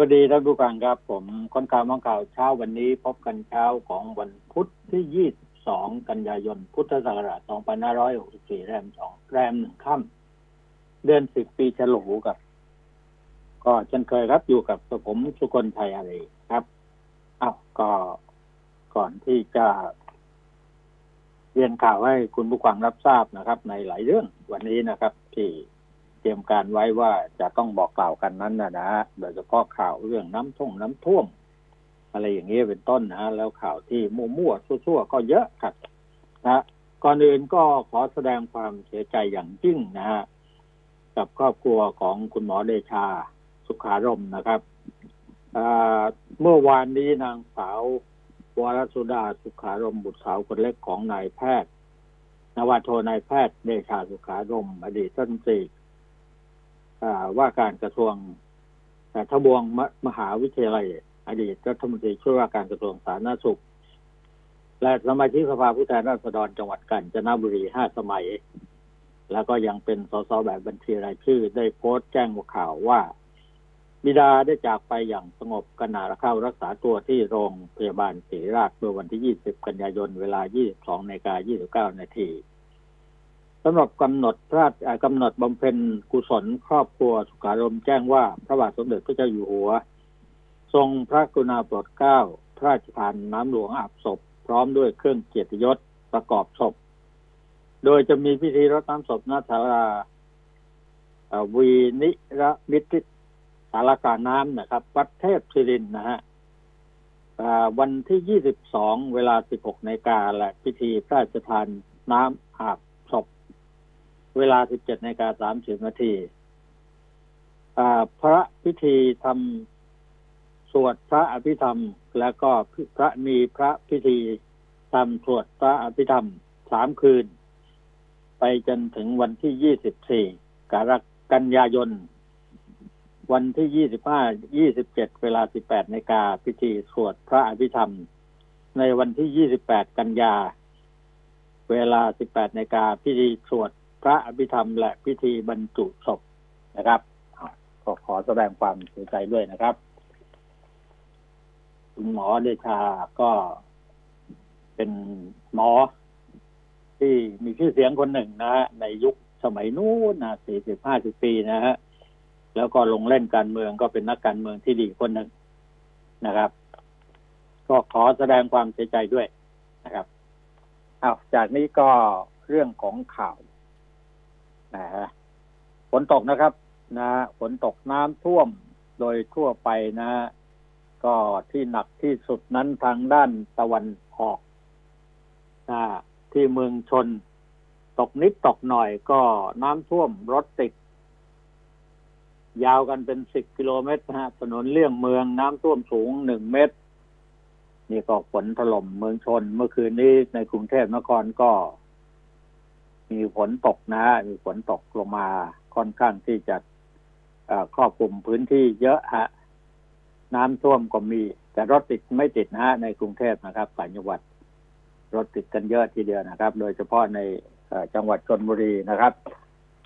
วัสดีท่านผู้ฟังครับ ผมคนข่าวมองข่าวเช้าวันนี้พบกันเช้าของวันพุธที่ 22 กันยายน พุทธศักราช 2564 แรมสองแรมหนึ่งค่ำเดือนสิบปีฉลูกับ ก็เช่นเคยครับอยู่กับผมสุคนไทยอะไรครับอ้าวก็ก่อนที่จะเรียนข่าวให้คุณผู้ฟังรับทราบนะครับ ในหลายเรื่องวันนี้นะครับ ที่ ตรียมการไว้ว่าจะต้องบอกกล่าวกันนั้นนะนะโดยเฉพาะข่าวเรื่องน้ำท่วมน้ำท่วม อะไรอย่างนี้ยเป็นต้นนะแล้วข่าวที่มั่วๆซั่วๆก็เยอะครับนะก่อนอื่นก็ขอแสดงความเสียใจอย่างยิ่งนะฮะกับครอบครัวของคุณหมอเดชาสุขารมนะครับเมื่อวานนี้นางสาววรสุดาสุขารมบุตรสาวคนเล็กของนายแพทย์นวโทนายแพทย์เดชาสุขารมอดีตรัฐมนตรี ว่าการกระทรวงทบวงมหาวิทยาลัย อดีตรัฐมนตรีช่วยว่าการกระทรวงสาธารณสุข และสมาชิกสภาผู้แทนราษฎรจังหวัดกาญจนบุรีห้าสมัย แล้วก็ยังเป็นสสแบบบัญชีรายชื่อ ได้โพสต์แจ้งข่าวว่า บิดาได้จากไปอย่างสงบขณะเข้ารักษาตัวที่โรงพยาบาลศรีราชเมื่อวันที่ 20 กันยายนเวลา 22นาฬิกา29นาที สำหรับกำหนดพระกำหนดบำเพ็ญกุศลครอบครัวสุขารมแจ้งว่าพระบาทสมเด็จพระเจ้าอยู่หัว ทรงพระกรุณาโปรดเกล้า พระราชทานน้ำหลวงอาบศพ พร้อมด้วยเครื่องเกียรติยศประกอบศพ โดยจะมีพิธีรดน้ำศพนาศาราวีนิระมิตรสารกาน้ำนะครับ วัดเทพศิรินนะฮะวันที่ 22 เวลา 16นาฬิกาและพิธีพระราชทานน้ำอาบ เวลา 17นาฬิกา30นาทีพระพิธีทำสวดพระอภิธรรม แล้วก็พระมีพระพิธีทำสวดพระอภิธรรมสามคืน ไปจนถึงวันที่24กรกันยายน วันที่ยี่สิบห้ายี่สิบเจ็ดเวลาสิบแปดนาฬิกาพิธีสวดพระอภิธรรม ในวันที่ยี่สิบแปดกันยา เวลาสิบแปดนาฬิกาพิธีสวด พระอภิธรรมและพิธีบรรจุศพนะครับก็ขอแสดงความเสียใจด้วยนะครับ คุณหมอเดชาก็เป็นหมอ ที่มีชื่อเสียงคนหนึ่งนะฮะในยุคสมัยนู้นนะสี่สิบห้าสิบปีนะฮะแล้วก็ลงเล่นการเมืองก็เป็นนักการเมืองที่ดีคนหนึ่งนะครับ ก็ขอแสดงความเสียใจด้วยนะครับอ้าวจากนี้ก็เรื่องของข่าว นะฮะฝนตกนะครับ นะฝนตกน้ำท่วมโดยทั่วไปนะ ก็ที่หนักที่สุดนั้นทางด้านตะวันออกนะที่เมืองชน ตกนิดตกหน่อยก็น้ำท่วมรถติด ยาวกันเป็นสิบกิโลเมตรนะฮะถนนเลี่ยงเมืองน้ำท่วมสูงหนึ่งเมตร นี่ก็ฝนถล่มเมืองชนเมื่อคืนนี้ในกรุงเทพนครก็ มีฝนตกนะ มีฝนตกลงมาค่อนข้างที่จะครอบคลุมพื้นที่เยอะฮะ น้ำท่วมก็มี แต่รถติดไม่ติดนะฮะในกรุงเทพนะครับต่างจังหวัด รถติดกันเยอะทีเดียวนะครับ โดยเฉพาะในจังหวัดชนบุรีนะครับ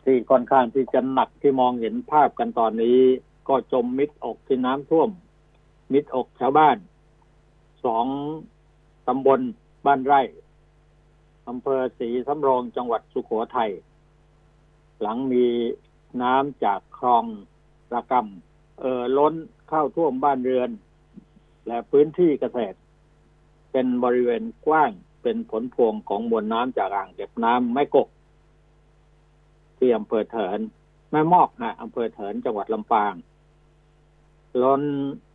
ที่ค่อนข้างที่จะหนักที่มองเห็นภาพกันตอนนี้ ก็จมมิดอกที่น้ำท่วม มิดอกชาวบ้านสองตำบลบ้านไร่ อำเภอศรีสำโรงจังหวัดสุขโขทัยหลังมีน้ำจากคลองระกำเอ่อล้นเข้าท่วมบ้านเรือน และพื้นที่เกษตร เป็นบริเวณกว้างเป็นผลพวงของมวลน้ำจากอ่างเก็บน้ำไม่กกที่อำเภอเถินแม่มอกนะอำเภอเถินจังหวัดลำปาง ล้น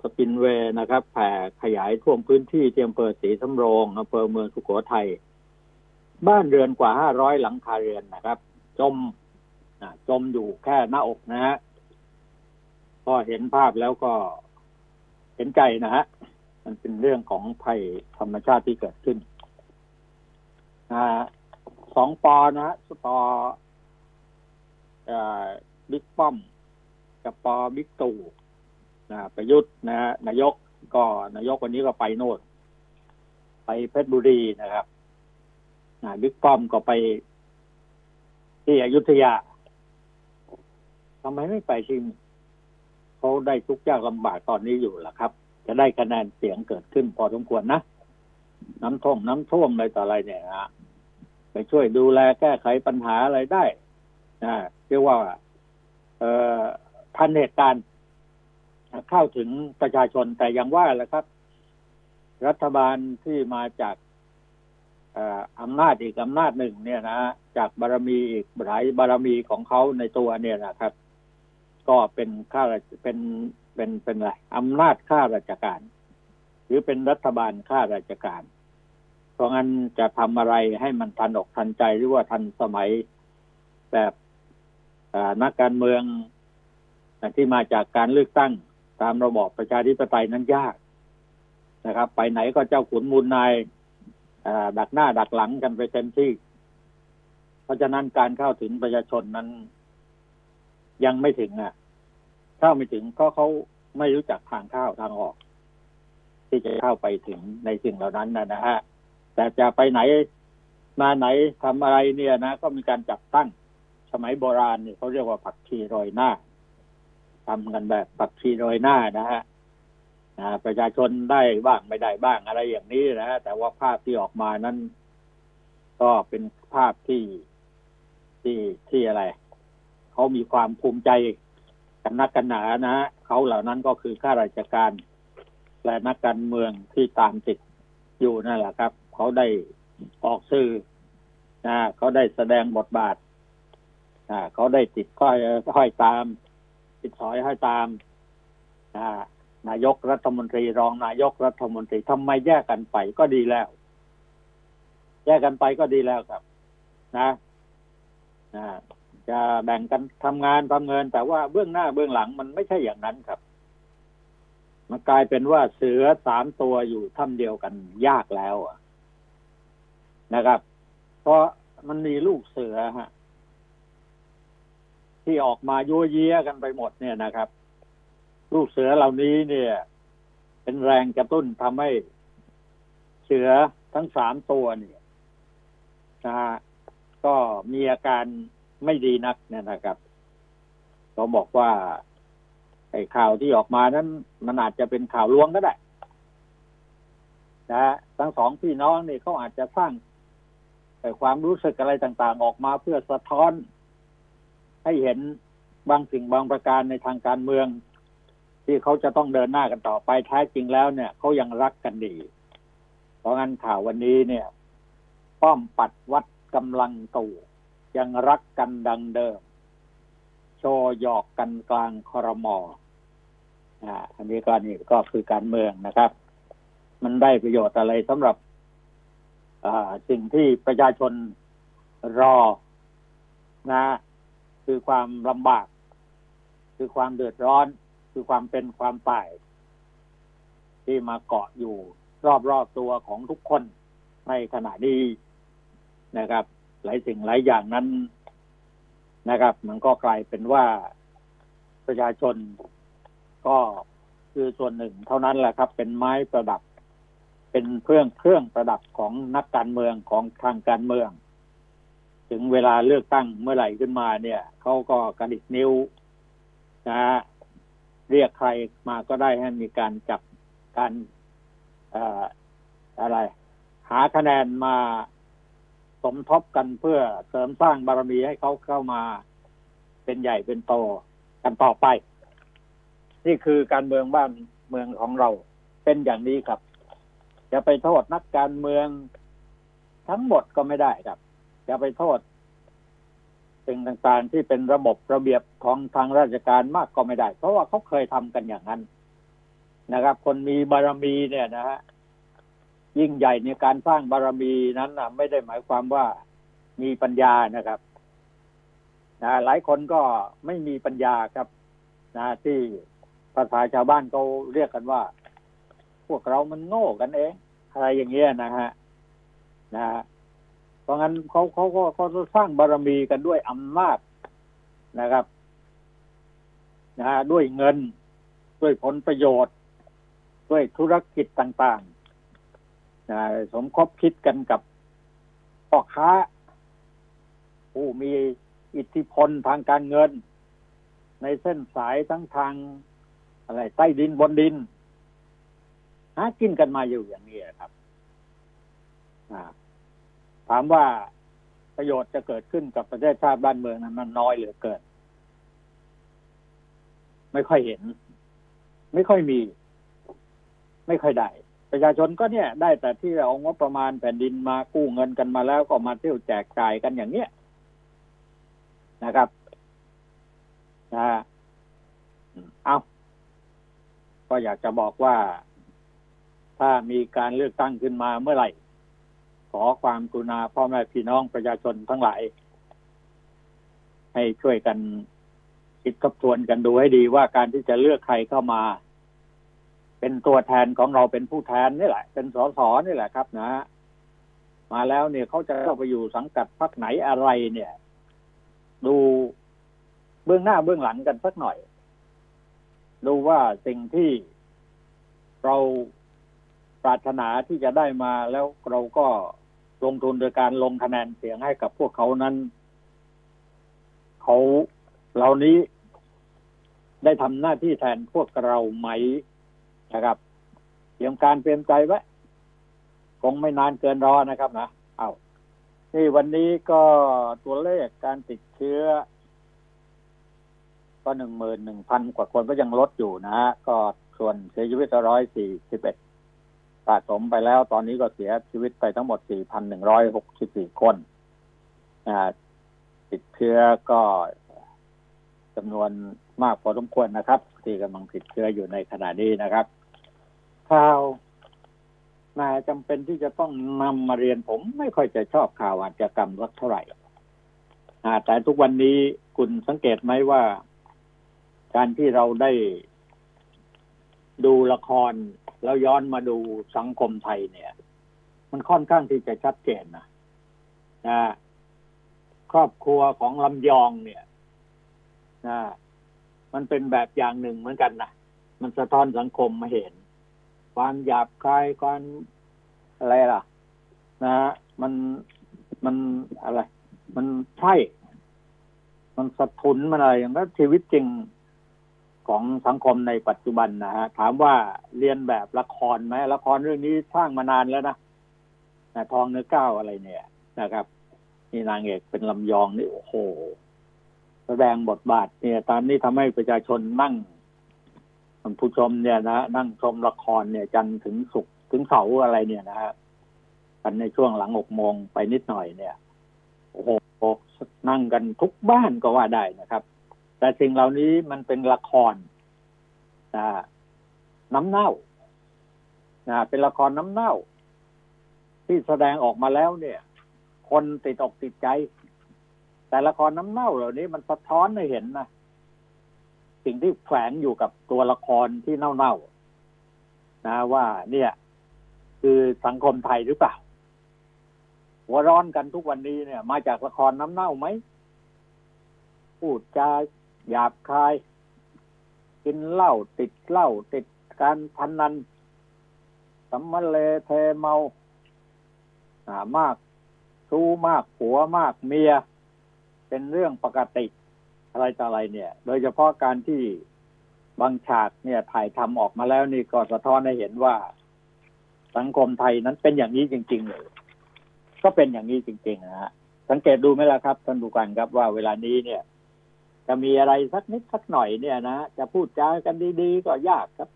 สปินเวนะครับแผ่ขยายท่วมพื้นที่ที่อำเภอศรีสำโรงอำเภอเมืองสุโขทัย บ้านเรือนกว่าห้าร้อยหลังคาเรือนนะครับ จมจมอยู่แค่หน้าอกนะฮะพอเห็นภาพแล้วก็เห็นใจนะฮะมันเป็นเรื่องของภัยธรรมชาติที่เกิดขึ้นสองปอนะฮะปอบิ๊กป้อม กับปอบิ๊กตู่นะประยุทธ์นะฮะนายกก็นายกวันนี้ก็ไปโน่นไปเพชรบุรีนะครับ บิ๊กป้อมก็ไป ที่อยุธยาทำไมไม่ไปที่เขาได้ทุกข์ยากลำบากตอนนี้อยู่ล่ะครับ จะได้คะแนนเสียงเกิดขึ้นพอสมควรนะ น้ำท่วมน้ำท่วมอะไรต่ออะไรเนี่ยนะไปช่วยดูแลแก้ไขปัญหาอะไรได้นะเรียกว่า เอ่อทันเหตุการณ์เข้าถึงประชาชนแต่ยังว่าแหละครับ รัฐบาลที่มาจาก อำนาจอีกอำนาจหนึ่งเนี่ยนะจากบารมีอีกหลายบารมีของเขาในตัวเนี่ยนะครับ ก็เป็นข้าราชเป็นเป็นเป็นอะไรอำนาจข้าราชการ หรือเป็นรัฐบาลข้าราชการ เพราะงั้นจะทำอะไรให้มันทันอกทันใจหรือว่าทันสมัยแบบนักการเมืองที่มาจากการเลือกตั้งตามระบอบประชาธิปไตยนั้นยากนะครับ ไปไหนก็เจ้าขุนมูลนาย ดักหน้าดักหลังกันไปเต็มที่ เพราะฉะนั้นการเข้าถึงประชาชนนั้น ยังไม่ถึงอะ เข้าไม่ถึงก็เขาไม่รู้จักทางเข้าทางออก ที่จะเข้าไปถึงในสิ่งเหล่านั้นนะนะฮะแต่จะไปไหนมาไหนทำอะไรเนี่ยนะ ก็มีการจับตั้ง สมัยโบราณเนี่ยเขาเรียกว่าผักชีโรยหน้าทำกันแบบผักชีโรยหน้านะฮะ นะประชาชนได้บ้างไม่ได้บ้างอะไรอย่างนี้นะ แต่ว่าภาพที่ออกมานั้น ก็เป็นภาพที่ที่ที่อะไร เขามีความภูมิใจกันนักกันหนานะเขาเหล่านั้นก็คือข้าราชการ และนักการเมืองที่ตามติดอยู่นั่นแหละครับ เขาได้ออกสื่อนะเขาได้แสดงบทบาทอ่าเขาได้ติดก้อยห้อยตาม ติดสอยห้อยตามอ่า นายกรัฐมนตรีรองนายกรัฐมนตรีทำไมแยกกันไปก็ดีแล้ว แยกกันไปก็ดีแล้วครับ นะนะจะแบ่งกันทำงานทำเงิน แต่ว่าเบื้องหน้าเบื้องหลังมันไม่ใช่อย่างนั้นครับ มันกลายเป็นว่าเสือสามตัวอยู่ถ้ำเดียวกันยากแล้วนะครับ เพราะมันมีลูกเสือฮะที่ออกมายั่วเยี้ยกันไปหมดเนี่ยนะครับ ลูกเสือเหล่านี้เนี่ย เป็นแรงกระตุ้นทำให้เสือทั้งสามตัวเนี่ยนะฮะก็มีอาการไม่ดีนักเนี่ยนะครับเขาบอกว่าไอ้ข่าวที่ออกมานั้น มันอาจจะเป็นข่าวลวงก็ได้นะฮะทั้งสองพี่น้องนี่เขาอาจจะสร้างแต่ความรู้สึกอะไรต่างๆ ออกมาเพื่อสะท้อน ให้เห็นบางสิ่งบางประการในทางการเมือง ที่เขาจะต้องเดินหน้ากันต่อไปแท้จริงแล้วเนี่ยเขายังรักกันดี เพราะงั้นข่าววันนี้เนี่ย ป้อมปัดวัดกำลังตู่ยังรักกันดังเดิม โชหยอกกันกลางคอรมออ่าอันนี้ก็นี่ก็คือการเมืองนะครับ มันได้ประโยชน์อะไรสำหรับอ่าสิ่งที่ประชาชนรอนะ คือความลำบาก คือความเดือดร้อน คือความเป็นความตาย ที่มาเกาะอยู่รอบๆตัวของทุกคนในขณะนี้นะครับ หลายสิ่งหลายอย่างนั้นนะครับ มันก็กลายเป็นว่าประชาชนก็คือส่วนหนึ่งเท่านั้นแหละครับ เป็นไม้ประดับ เป็นเครื่องเครื่องประดับของนักการเมืองของทางการเมือง ถึงเวลาเลือกตั้งเมื่อไหร่ขึ้นมาเนี่ยเขาก็กระดิกนิ้วนะฮะ เรียกใครมาก็ได้ให้มีการจับการเอ่ออะไร หาคะแนนมาสมทบกันเพื่อเสริมสร้างบารมีให้เขาเข้ามาเป็นใหญ่เป็นโตกันต่อไป นี่คือการเมืองบ้านเมืองของเราเป็นอย่างนี้ครับ จะไปโทษนักการเมืองทั้งหมดก็ไม่ได้ครับ จะไปโทษ สิ่งต่างๆ ที่เป็นระบบระเบียบของทางราชการมากก็ไม่ได้ เพราะว่าเขาเคยทำกันอย่างนั้นนะครับ คนมีบารมีเนี่ยนะฮะยิ่งใหญ่ในการสร้างบารมีนั้นนะไม่ได้หมายความว่ามีปัญญานะครับนะหลายคนก็ไม่มีปัญญาครับ นะที่ภาษาชาวบ้านเขาเรียกกันว่า พวกเรามันโง่กันเองอะไรอย่างเงี้ยนะฮะนะฮะ เพราะงั้นเขาเขาก็เขาสร้างบารมีกันด้วยอำนาจนะครับนะฮะด้วยเงิน ด้วยผลประโยชน์ ด้วยธุรกิจต่างๆนะสมคบคิดกันกับพ่อค้า ผู้มีอิทธิพลทางการเงิน ในเส้นสายทั้งทางอะไรใต้ดินบนดินหากินกันมาอยู่อย่างนี้ครับถาามว่าประโยชน์จะเกิดขึ้นกับประเทศชาติบ้านเมืองนั้นมันน้อยเหลือเกิน ไม่ค่อยเห็น ไม่ค่อยมี ไม่ค่อยได้ ประชาชนก็เนี่ย ได้แต่ที่เอางบประมาณแผ่นดินมากู้เงินกันมาแล้วก็มาเที่ยวแจกจ่ายกันอย่างเนี้ยนะครับนะเอาก็อยากจะบอกว่า ถ้ามีการเลือกตั้งขึ้นมาเมื่อไหร่ ขอความกรุณาพ่อแม่พี่น้องประชาชนทั้งหลาย ให้ช่วยกันคิดทบทวนกันดูให้ดีว่าการที่จะเลือกใครเข้ามา เป็นตัวแทนของเราเป็นผู้แทนนี่แหละ เป็นสสนี่แหละครับนะมาแล้วเนี่ยเขาจะเข้าไปอยู่สังกัดพรรคไหนอะไรเนี่ย ดูเบื้องหน้าเบื้องหลังกันสักหน่อย ดูว่าสิ่งที่เราปรารถนาที่จะได้มาแล้วเราก็ ลงทุนโดยการลงคะแนนเสียงให้กับพวกเขานั้น เขาเหล่านี้ได้ทำหน้าที่แทนพวกเราไหมนะครับเตรียมการเตรียมใจไว้คงไม่นานเกินรอนะครับนะเอาที่วันนี้ก็ตัวเลขการติดเชื้อ ก็หนึ่งหมื่นหนึ่งพันกว่าคนก็ยังลดอยู่นะฮะก็ส่วนเสียชีวิตร้อยสี่สิบเอ็ด สะสมไปแล้วตอนนี้ก็เสียชีวิตไปทั้งหมดสี่พันหนึ่งร้อยหกสิบสี่คนติดเชื้อก็จำนวนมากพอสมควรนะครับ ที่กำลังติดเชื้ออยู่ในขณะนี้นะครับข่าวนายจำเป็นที่จะต้องนำมาเรียนผมไม่ค่อยจะชอบข่าวอาชญากรรมรักเท่าไหร่แต่ทุกวันนี้คุณสังเกตไหมว่า การที่เราได้ดูละคร แล้วย้อนมาดูสังคมไทยเนี่ย มันค่อนข้างที่จะชัดเจนนะนะครอบครัวของลำยองเนี่ยนะมันเป็นแบบอย่างหนึ่งเหมือนกันนะมันสะท้อนสังคมมาเห็น ความหยาบคายความอะไรล่ะ นะมันมันอะไร มันใช่ มันสะทุนมันอะไรอย่างนั้นชีวิตจริง ของสังคมในปัจจุบันนะฮะถามว่าเรียนแบบละครไหมละครเรื่องนี้สร้างมานานแล้วนะนะทองเนื้อก้าวอะไรเนี่ยนะครับนี่นางเอกเป็นลำยองนี่โอ้โห แสดงบทบาทเนี่ยตอนนี้ทำให้ประชาชนนั่งผู้ชมเนี่ยนะนั่งชมละครเนี่ย จันถึงสุกถึงเสาอะไรเนี่ยนะฮะกันในช่วงหลังหกโมงไปนิดหน่อยเนี่ย โอ้โหนั่งกันทุกบ้านก็ว่าได้นะครับ แต่สิ่งเหล่านี้มันเป็นละครนะน้ำเน่านะเป็นละครน้ำเน่า ที่แสดงออกมาแล้วเนี่ย คนติดอกติดใจ แต่ละครน้ำเน่าเหล่านี้มันสะท้อนให้เห็นนะสิ่งที่แฝงอยู่กับตัวละครที่เน่าๆนะว่าเนี่ย คือสังคมไทยหรือเปล่าหัวร้อนกันทุกวันนี้เนี่ย มาจากละครน้ำเน่าไหมพูดจา หยาบคาย กินเหล้าติดเหล้าติดการพนนันสัมมเลเทเมาหามากชู้มากผัวมากเมีย เป็นเรื่องปกติอะไรต่ออะไรเนี่ย โดยเฉพาะการที่บางฉากเนี่ยถ่ายทำออกมาแล้วนี่ก็สะท้อนให้เห็นว่า สังคมไทยนั้นเป็นอย่างนี้จริง ๆ เลย ก็เป็นอย่างนี้จริง ๆ นะฮะสังเกตดูไหมล่ะครับท่านผู้การครับว่าเวลานี้เนี่ย จะมีอะไรสักนิดสักหน่อยเนี่ยนะจะพูดจากันดีๆก็ยากครับ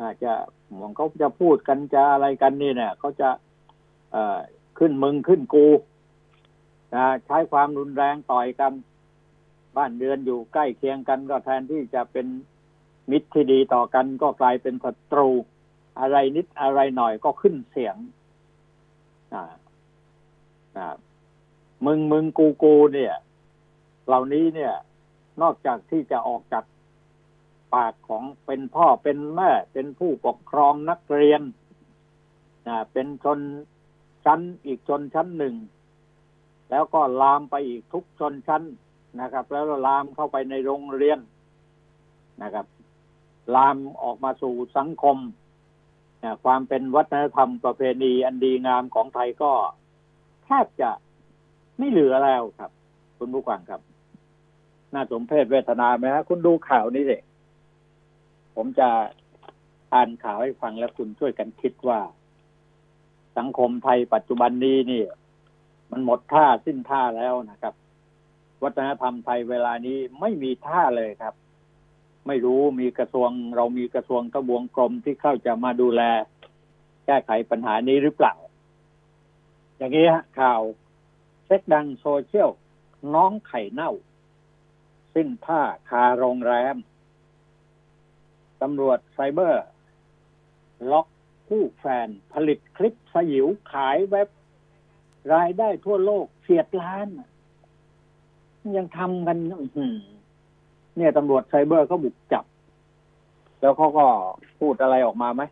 อาจจะมองเขาจะพูดกันจะอะไรกันนี่เนี่ยเขาจะเอ่อขึ้นมึงขึ้นกูนะใช้ความรุนแรงต่อยกัน บ้านเรือนอยู่ใกล้เคียงกันก็แทนที่จะเป็นมิตรที่ดีต่อกันก็กลายเป็นศัตรู อะไรนิดอะไรหน่อยก็ขึ้นเสียง อ่าอ่ามึงมึงกูกูเนี่ย เหล่านี้เนี่ย นอกจากที่จะออกจากปากของเป็นพ่อเป็นแม่ เป็นผู้ปกครองนักเรียนนะเป็นชนชั้นอีกชนชั้นหนึ่ง แล้วก็ลามไปอีกทุกชนชั้นนะครับ แล้วลามเข้าไปในโรงเรียนนะครับ ลามออกมาสู่สังคมความเป็นวัฒนธรรมประเพณีอันดีงามของไทยก็แทบจะไม่เหลือแล้วครับ คุณผู้ฟังครับ น่าสมเพชเวทนาไหมฮะคุณดูข่าวนี้สิผมจะอ่านข่าวให้ฟังแล้วคุณช่วยกันคิดว่า สังคมไทยปัจจุบันนี้นี่ มันหมดท่าสิ้นท่าแล้วนะครับ วัฒนธรรมไทยเวลานี้ไม่มีท่าเลยครับ ไม่รู้มีกระทรวง เรามีกระทรวงทบวงกรมที่เข้าจะมาดูแล แก้ไขปัญหานี้หรือเปล่า อย่างนี้ฮะข่าวเช็คดังโซเชียลน้องไข่เน่า สิ้นท่าคาโรงแรม ตำรวจไซเบอร์ ล็อกคู่แฟนผลิตคลิปสยิวขายเว็บ รายได้ทั่วโลกเฉียดล้าน ยังทำกันเนี่ยตำรวจไซเบอร์ก็บุกจับ แล้วเขาก็พูดอะไรออกมาไหม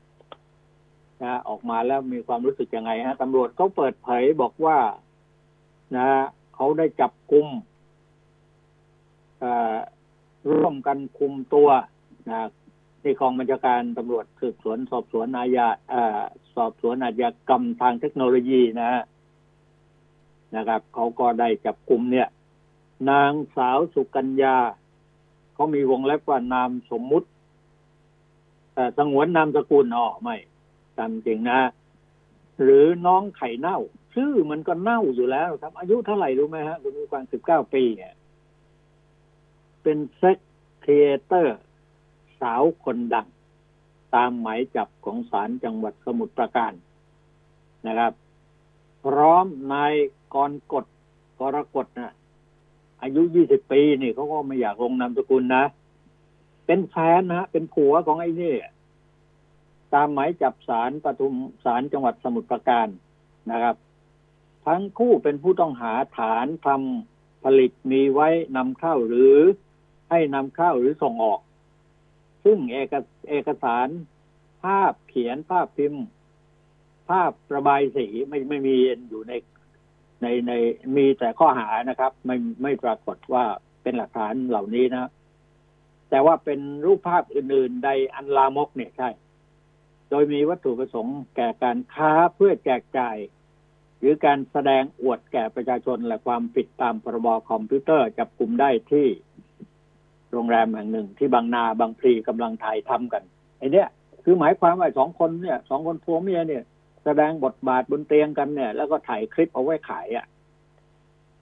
นะออกมาแล้วมีความรู้สึกยังไงฮะตำรวจเขาเปิดเผยบอกว่า นะเขาได้จับกลุ่ม ร่วมกันคุมตัวนะที่กองบัญชาการตำรวจสืบสวนสอบสวนอาญาสอบสวนอาญากรรมทางเทคโนโลยีนะฮะนะครับเขาก็ได้จับกลุ่มเนี่ย นางสาวสุกัญญาเขามีวงเล็บว่านามสมมุติแต่สงวนนามสกุลอ๋อไม่ตามจริงนะ หรือน้องไข่เน่า ชื่อมันก็เน่าอยู่แล้วครับอายุเท่าไหร่รู้ไหมฮะคุณมีความสิบเก้าปีเนี่ย เป็นเซ็กครีเอเตอร์ สาวคนดัง ตามหมายจับของศาลจังหวัดสมุทรปราการนะครับ พร้อมนายกรกฎกรกฎนะอายุยี่สิบปีนี่เขาก็ไม่อยากลงนามสกุลนะ เป็นแฟนนะเป็นผัวของไอ้นี่ตามหมายจับศาลปทุมศาลจังหวัดสมุทรปราการนะครับ ทั้งคู่เป็นผู้ต้องหาฐานทำผลิตมีไว้นำเข้าหรือ ให้นำเข้าหรือส่งออก ซึ่งเอกเอกสาร ภาพเขียนภาพพิมพ์ ภาพระบายสีไม่ไม่มีอยู่ในในในมีแต่ข้อหานะครับ ไม่ไม่ปรากฏว่าเป็นหลักฐานเหล่านี้นะ แต่ว่าเป็นรูปภาพอื่นๆใดอันลามกเนี่ยใช่ โดยมีวัตถุประสงค์แก่การค้าเพื่อแจกจ่าย หรือการแสดงอวดแก่ประชาชนและความผิดตามพรบคอมพิวเตอร์จับกลุ่มได้ที่ โรงแรมแห่งหนึ่งที่บางนาบางพลีกำลังถ่ายทำกันไอ้นี่คือหมายความว่าสองคนเนี่ยสองคนผัวเมียเนี่ย แสดงบทบาทบนเตียงกันเนี่ย แล้วก็ถ่ายคลิปเอาไว้ขายอะ่ะ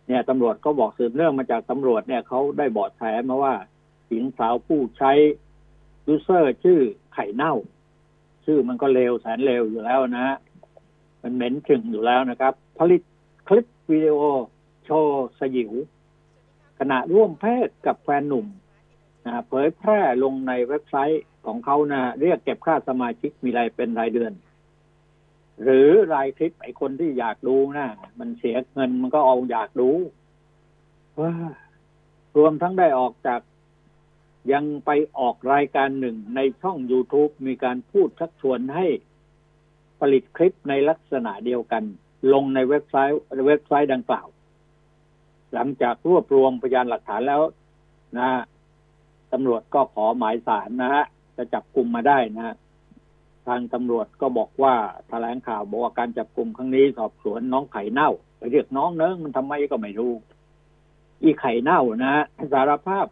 เนี่ยตำรวจก็บอกสืบเนื่องมาจากตำรวจเนี่ยเขาได้เบาะแสมาว่าหญิงสาวผู้ใช้ user ชื่อไข่เน่า ชื่อมันก็เลวแสนเลวอยู่แล้วนะมันเหม็นถึงอยู่แล้วนะครับ ผลิตคลิปวิดีโอโชว์สยิวขณะร่วมเพศกับแฟนหนุ่ม นะเผยแพร่ลงในเว็บไซต์ของเขานะเรียกเก็บค่าสมาชิกมีรายเป็นรายเดือน หรือรายคลิปไอคนที่อยากดูนะมันเสียเงินมันก็เอาอยากดูว้ารวมทั้งได้ออกจากยังไปออกรายการหนึ่งในช่อง YouTube มีการพูดชักชวนให้ผลิตคลิปในลักษณะเดียวกัน ลงในเว็บไซต์เว็บไซต์ดังกล่าว หลังจากรวบรวมพยานหลักฐานแล้วนะ ตำรวจก็ขอหมายสารนะฮะจะจับกลุ่มมาได้นะฮะทางตำรวจก็บอกว่าแถลงข่าวบอกว่าการจับกลุ่มครั้งนี้สอบสวนน้องไข่เน่าไปเรียกน้องเนิ้งมันทำไมก็ไม่รู้ อีไข่เน่านะฮะสารภาพ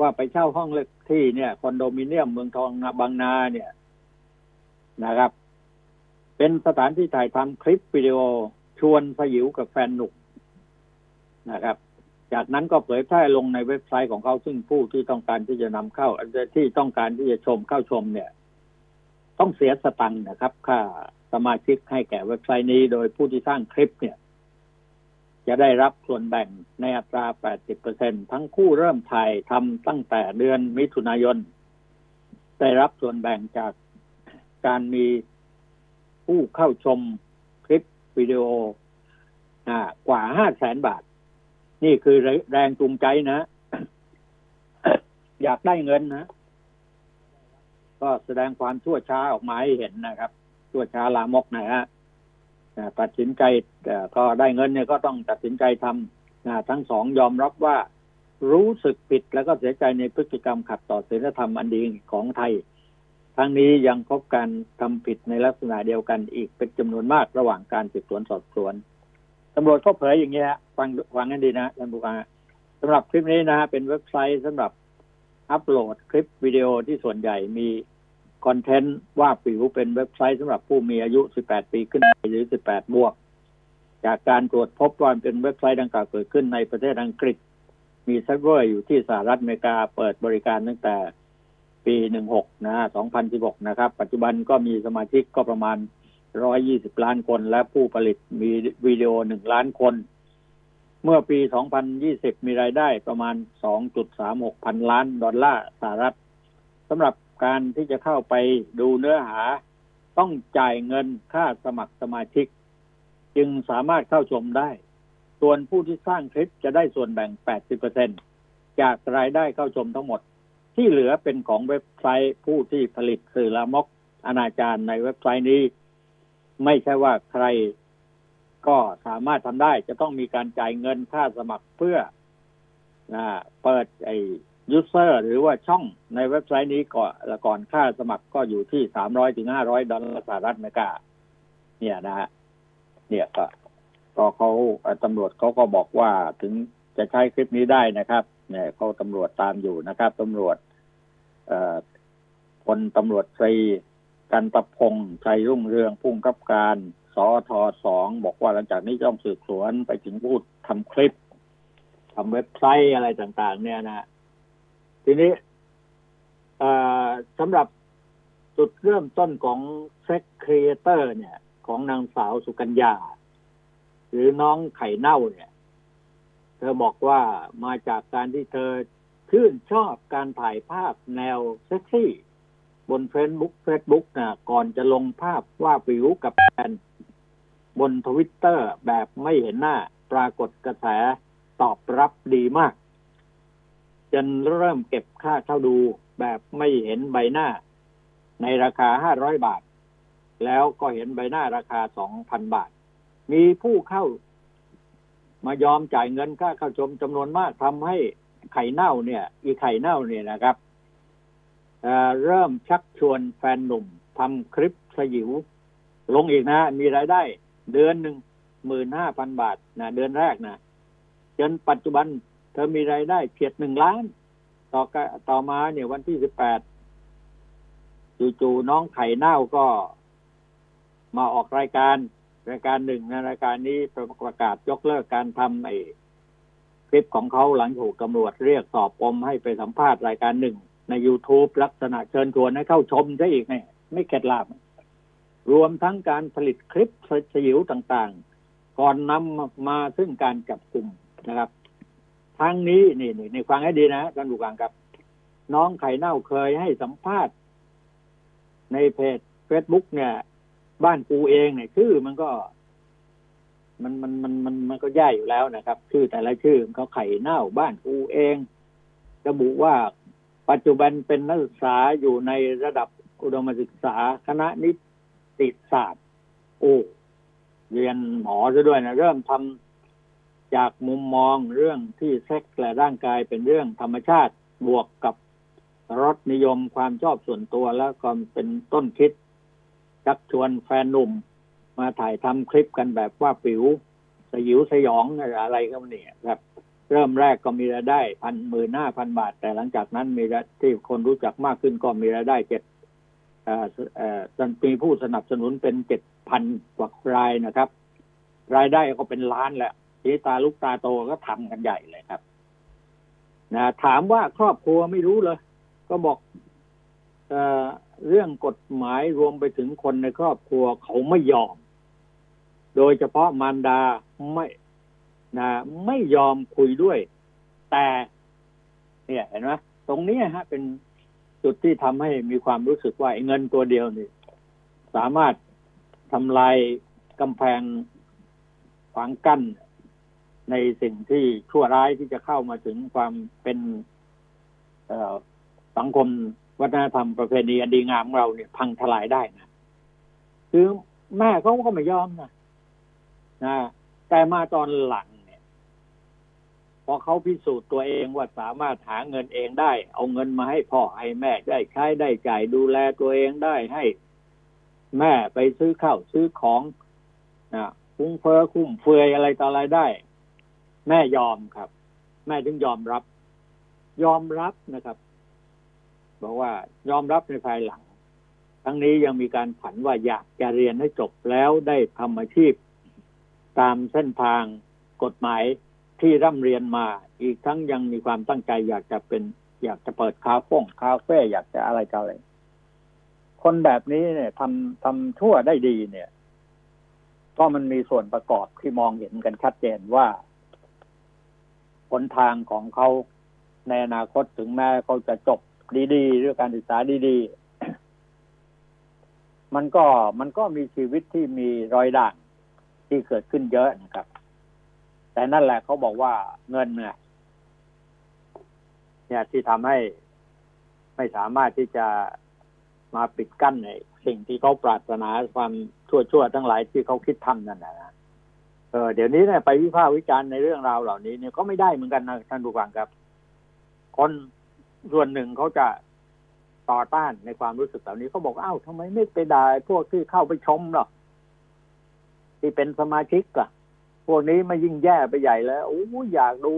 ว่าไปเช่าห้องเล็กที่เนี่ยคอนโดมิเนียมเมืองทองนาบางนาเนี่ยนะครับ เป็นสถานที่ถ่ายทำคลิปวิดีโอชวนสยิวกับแฟนหนุ่มนะครับ จากนั้นก็เผยแพร่ลงในเว็บไซต์ของเขาซึ่งผู้ที่ต้องการที่จะนำเข้าที่ต้องการที่จะชมเข้าชมเนี่ย ต้องเสียสตังค์นะครับ ค่าสมาชิกให้แก่เว็บไซต์นี้ โดยผู้ที่สร้างคลิปเนี่ย จะได้รับส่วนแบ่งในอัตรา 80%ทั้งคู่เริ่มถ่ายทำตั้งแต่เดือนมิถุนายน ได้รับส่วนแบ่งจากการมีผู้เข้าชมคลิปวิดีโอกว่า 5 แสนบาท นี่คือแรงจูงใจนะ อยากได้เงินนะ ก็แสดงความชั่วช้าออกมาให้เห็นนะครับ ชั่วช้าลามกนะฮะตัดสินใจก็ได้เงินเนี่ยก็ต้องตัดสินใจทำทั้งสองยอมรับว่ารู้สึกผิดแล้วก็เสียใจในพฤติกรรมขัดต่อศีลธรรมอันดีของไทย ทั้งนี้ยังพบการทำผิดในลักษณะเดียวกันอีกเป็นจำนวนมากระหว่างการสืบสวนสอบสวน ตำรวจก็เผยอย่างนี้ฮะฟังฟังกันดีนะท่านผู้การสำหรับคลิปนี้นะฮะเป็นเว็บไซต์สำหรับอัปโหลดคลิปวิดีโอที่ส่วนใหญ่มีcontent วาบหวิวเป็นเว็บไซต์สำหรับผู้มีอายุ 18 ปีขึ้นไปหรือ 18 บวก จากการตรวจพบว่าเป็นเว็บไซต์ดังกล่าวเกิดขึ้นในประเทศอังกฤษ มีเซิร์ฟเวอร์อยู่ที่สหรัฐอเมริกาเปิดบริการตั้งแต่ปี 16 นะ 2016 นะครับ ปัจจุบันก็มีสมาชิกก็ประมาณ 120ล้านคน และผู้ผลิตมีวิดีโอ1ล้านคน เมื่อปี2020มีรายได้ประมาณ2.36พันล้านดอลลาร์สหรัฐสำหรับการที่จะเข้าไปดูเนื้อหา ต้องจ่ายเงินค่าสมัครสมาชิก จึงสามารถเข้าชมได้ ส่วนผู้ที่สร้างคลิปจะได้ส่วนแบ่ง 80%จากรายได้เข้าชมทั้งหมด ที่เหลือเป็นของเว็บไซต์ผู้ที่ผลิตสื่อลามกอนาจารในเว็บไซต์นี้ ไม่ใช่ว่าใครก็สามารถทำได้ จะต้องมีการจ่ายเงินค่าสมัครเพื่อเปิดไอ user หรือว่าช่องในเว็บไซต์นี้ก่อนก่อนค่าสมัครก็อยู่ที่สามร้อยถึงห้าร้อยดอลลาร์สหรัฐอเมริกาเนี่ยนะฮะเนี่ยก็ก็เขาตำรวจเขาก็บอกว่าถึงจะใช้คลิปนี้ได้นะครับ เนี่ยเขาตำรวจตามอยู่นะครับตำรวจ เอ่อพลตำรวจตรี กันตะพงษ์ชัยรุ่งเรืองพุ่งกับการสอทอสองบอกว่าหลังจากนี้ต้องสืบสวนไปถึงพูดทำคลิปทำเว็บไซต์อะไรต่าง ๆ เนี่ยนะทีนี้สำหรับจุดเริ่มต้นของเซ็กครีเอเตอร์เนี่ย ของนางสาวสุกัญญา หรือน้องไข่เน่าเนี่ย เธอบอกว่ามาจากการที่เธอชื่นชอบการถ่ายภาพแนวเซ็กซี่ บนเฟซบุ๊กเฟซบุ๊กนะก่อนจะลงภาพวาบหวิวกับแฟนบนทวิตเตอร์แบบไม่เห็นหน้า ปรากฏกระแสตอบรับดีมากจนเริ่มเก็บค่าเข้าดูแบบไม่เห็นใบหน้า ในราคาห้าร้อยบาท แล้วก็เห็นใบหน้าราคาสองพันบาท มีผู้เข้ามายอมจ่ายเงินค่าเข้าชมจำนวนมากทำให้ไข่เน่าเนี่ย อีไข่เน่าเนี่ยนะครับ เริ่มชักชวนแฟนหนุ่มทำคลิปสยิว ลงอีกนะ มีรายได้ เดือนหนึ่งหมื่นห้าพันบาทนะเดือนแรกนะจนปัจจุบันเธอมีรายได้เพียดหนึ่งล้าน ต่อต่อมาเนี่ยวันที่สิบแปดจู่ๆน้องไข่เน่าก็มาออกรายการ รายการหนึ่งในรายการนี้ประกาศยกเลิกการทำไอคลิปของเขาหลังถูกตำรวจเรียกสอบปมให้ไปสัมภาษณ์รายการหนึ่ง ใน YouTube ลักษณะเชิญชวนให้เข้าชมได้อีกเนี่ยไม่เข็ดหลาบรวมทั้งการผลิตคลิปสยิวต่างๆ ก่อนนำมาซึ่งการจับกลุ่มนะครับทั้งนี้นี่นี่ในฟังให้ดีนะท่านผู้ฟังครับ น้องไข่เน่าเคยให้สัมภาษณ์ ในเพจเฟซบุ๊กเนี่ย บ้านกูเองเนี่ยชื่อมันก็ มันมันมันมันมันก็แย่อยู่แล้วนะครับ ชื่อแต่ละชื่อเขาไข่เน่าบ้านกูเองระบุว่า ปัจจุบันเป็นนักศึกษาอยู่ในระดับอุดมศึกษาคณะนิติศาสตร์ โอ้เรียนหมอซะด้วยนะเริ่มทำจากมุมมองเรื่องที่เซ็กและร่างกายเป็นเรื่องธรรมชาติบวกกับรสนิยมความชอบส่วนตัวแล้วก็เป็นต้นคิดชักชวนแฟนหนุ่ม มาถ่ายทำคลิปกันแบบว่าปิว สยิวสยองอะไรก็เนี่ยครับ เริ่มแรกก็มีรายได้พันหมื่นห้าพันบาท แต่หลังจากนั้นมีที่คนรู้จักมากขึ้นก็มีรายได้เจ็ดมีผู้สนับสนุนเป็นเจ็ดพันกว่ารายนะครับ รายได้ก็เป็นล้านแหละทีตาลูกตาโตก็ทำกันใหญ่เลยครับนะถามว่าครอบครัวไม่รู้เลย ก็บอกเอเรื่องกฎหมายรวมไปถึงคนในครอบครัวเขาไม่ยอม โดยเฉพาะมารดาไม่ นะไม่ยอมคุยด้วย แต่ เนี่ยเห็นไหมตรงนี้ฮะ เป็นจุดที่ทำให้มีความรู้สึกว่าเงินตัวเดียวนี่สามารถทำลายกำแพงฝังกั้นในสิ่งที่ชั่วร้ายที่จะเข้ามาถึงความเป็นสังคมวัฒนธรรมประเพณีอันดีงามของเราเนี่ยพังทลายได้นะคือแม่เขาก็ไม่ยอมนะนะแต่มาตอนหลัง พอเขาพิสูจน์ตัวเองว่าสามารถหาเงินเองได้ เอาเงินมาให้พ่อให้แม่ได้ใช้ได้จ่ายดูแลตัวเองได้ให้ แม่ไปซื้อข้าวซื้อของนะคุ้งเฟอ้อคุ้มเฟือยอะไรต่ออะไรได้ แม่ยอมครับ แม่ถึงยอมรับ ยอมรับนะครับ บอกว่ายอมรับในภายหลัง ทั้งนี้ยังมีการผันว่าอยากจะเรียนให้จบแล้วได้ทำอาชีพ ตามเส้นทางกฎหมาย ที่ร่ำเรียนมา อีกทั้งยังมีความตั้งใจอยากจะเป็น อยากจะเปิดคาเฟ่คาเฟ่อยากจะอะไรจะอะไรคนแบบนี้เนี่ยทำทำชั่วได้ดีเนี่ย ก็มันมีส่วนประกอบที่มองเห็นกันชัดเจนว่าหนทางของเขาในอนาคตถึงแม้เขาจะจบดีๆด้วยการศึกษาดีๆ มันก็มันก็มีชีวิตที่มีรอยด่างที่เกิดขึ้นเยอะนะครับ แต่นั่นแหละเขาบอกว่าเงินเนี่ยเนี่ยที่ทำให้ไม่สามารถที่จะมาปิดกั้นในสิ่งที่เขาปรารถนาความชั่วๆทั้งหลายที่เขาคิดทำนั่นแหละเออเดี๋ยวนี้เนี่ยไปวิพากษ์วิจารณ์ในเรื่องราวเหล่านี้เนี่ยก็ไม่ได้เหมือนกันนะท่านผู้ฟังครับ คนส่วนหนึ่งเขาจะต่อต้านในความรู้สึกเหล่านี้เขาบอกอ้าวทำไมไม่ไปด่าพวกที่เข้าไปชมหรอที่เป็นสมาชิกอะ พวกนี้มายิ่งแย่ไปใหญ่แล้วโอ้อยากดู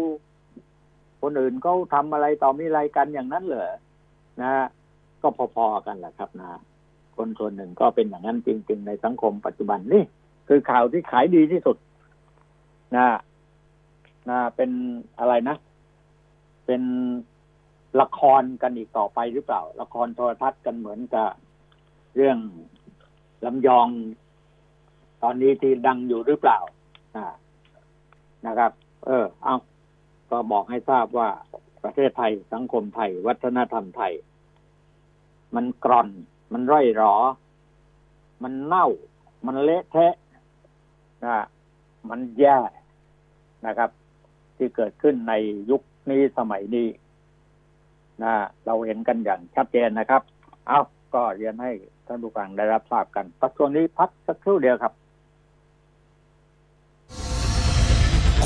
คนอื่นเขาทำอะไรต่อมีอะไรกันอย่างนั้นเหรอนะก็พอๆกันแหละครับนะคนส่วนหนึ่งก็เป็นอย่างนั้นจริง ๆ ในสังคมปัจจุบันนี่คือข่าวที่ขายดีที่สุดนะนะเป็นอะไรนะ เป็นละครกันอีกต่อไปหรือเปล่า ละครโทรทัศน์กันเหมือนกับเรื่องลำยอง ตอนนี้ที่ดังอยู่หรือเปล่า นะครับ เออ เอาก็บอกให้ทราบว่าประเทศไทยสังคมไทย วัฒนธรรมไทย มันกร่อน มันร่อยหรอ มันเน่า มันเละเทะนะมันแย่นะครับ ที่เกิดขึ้นในยุคนี้สมัยนี้นะเราเห็นกันอย่างชัดเจนนะครับ เอาก็เรียนให้ท่านผู้ฟังได้รับทราบกันปัจจุบันนี้พักสักครู่เดียวครับ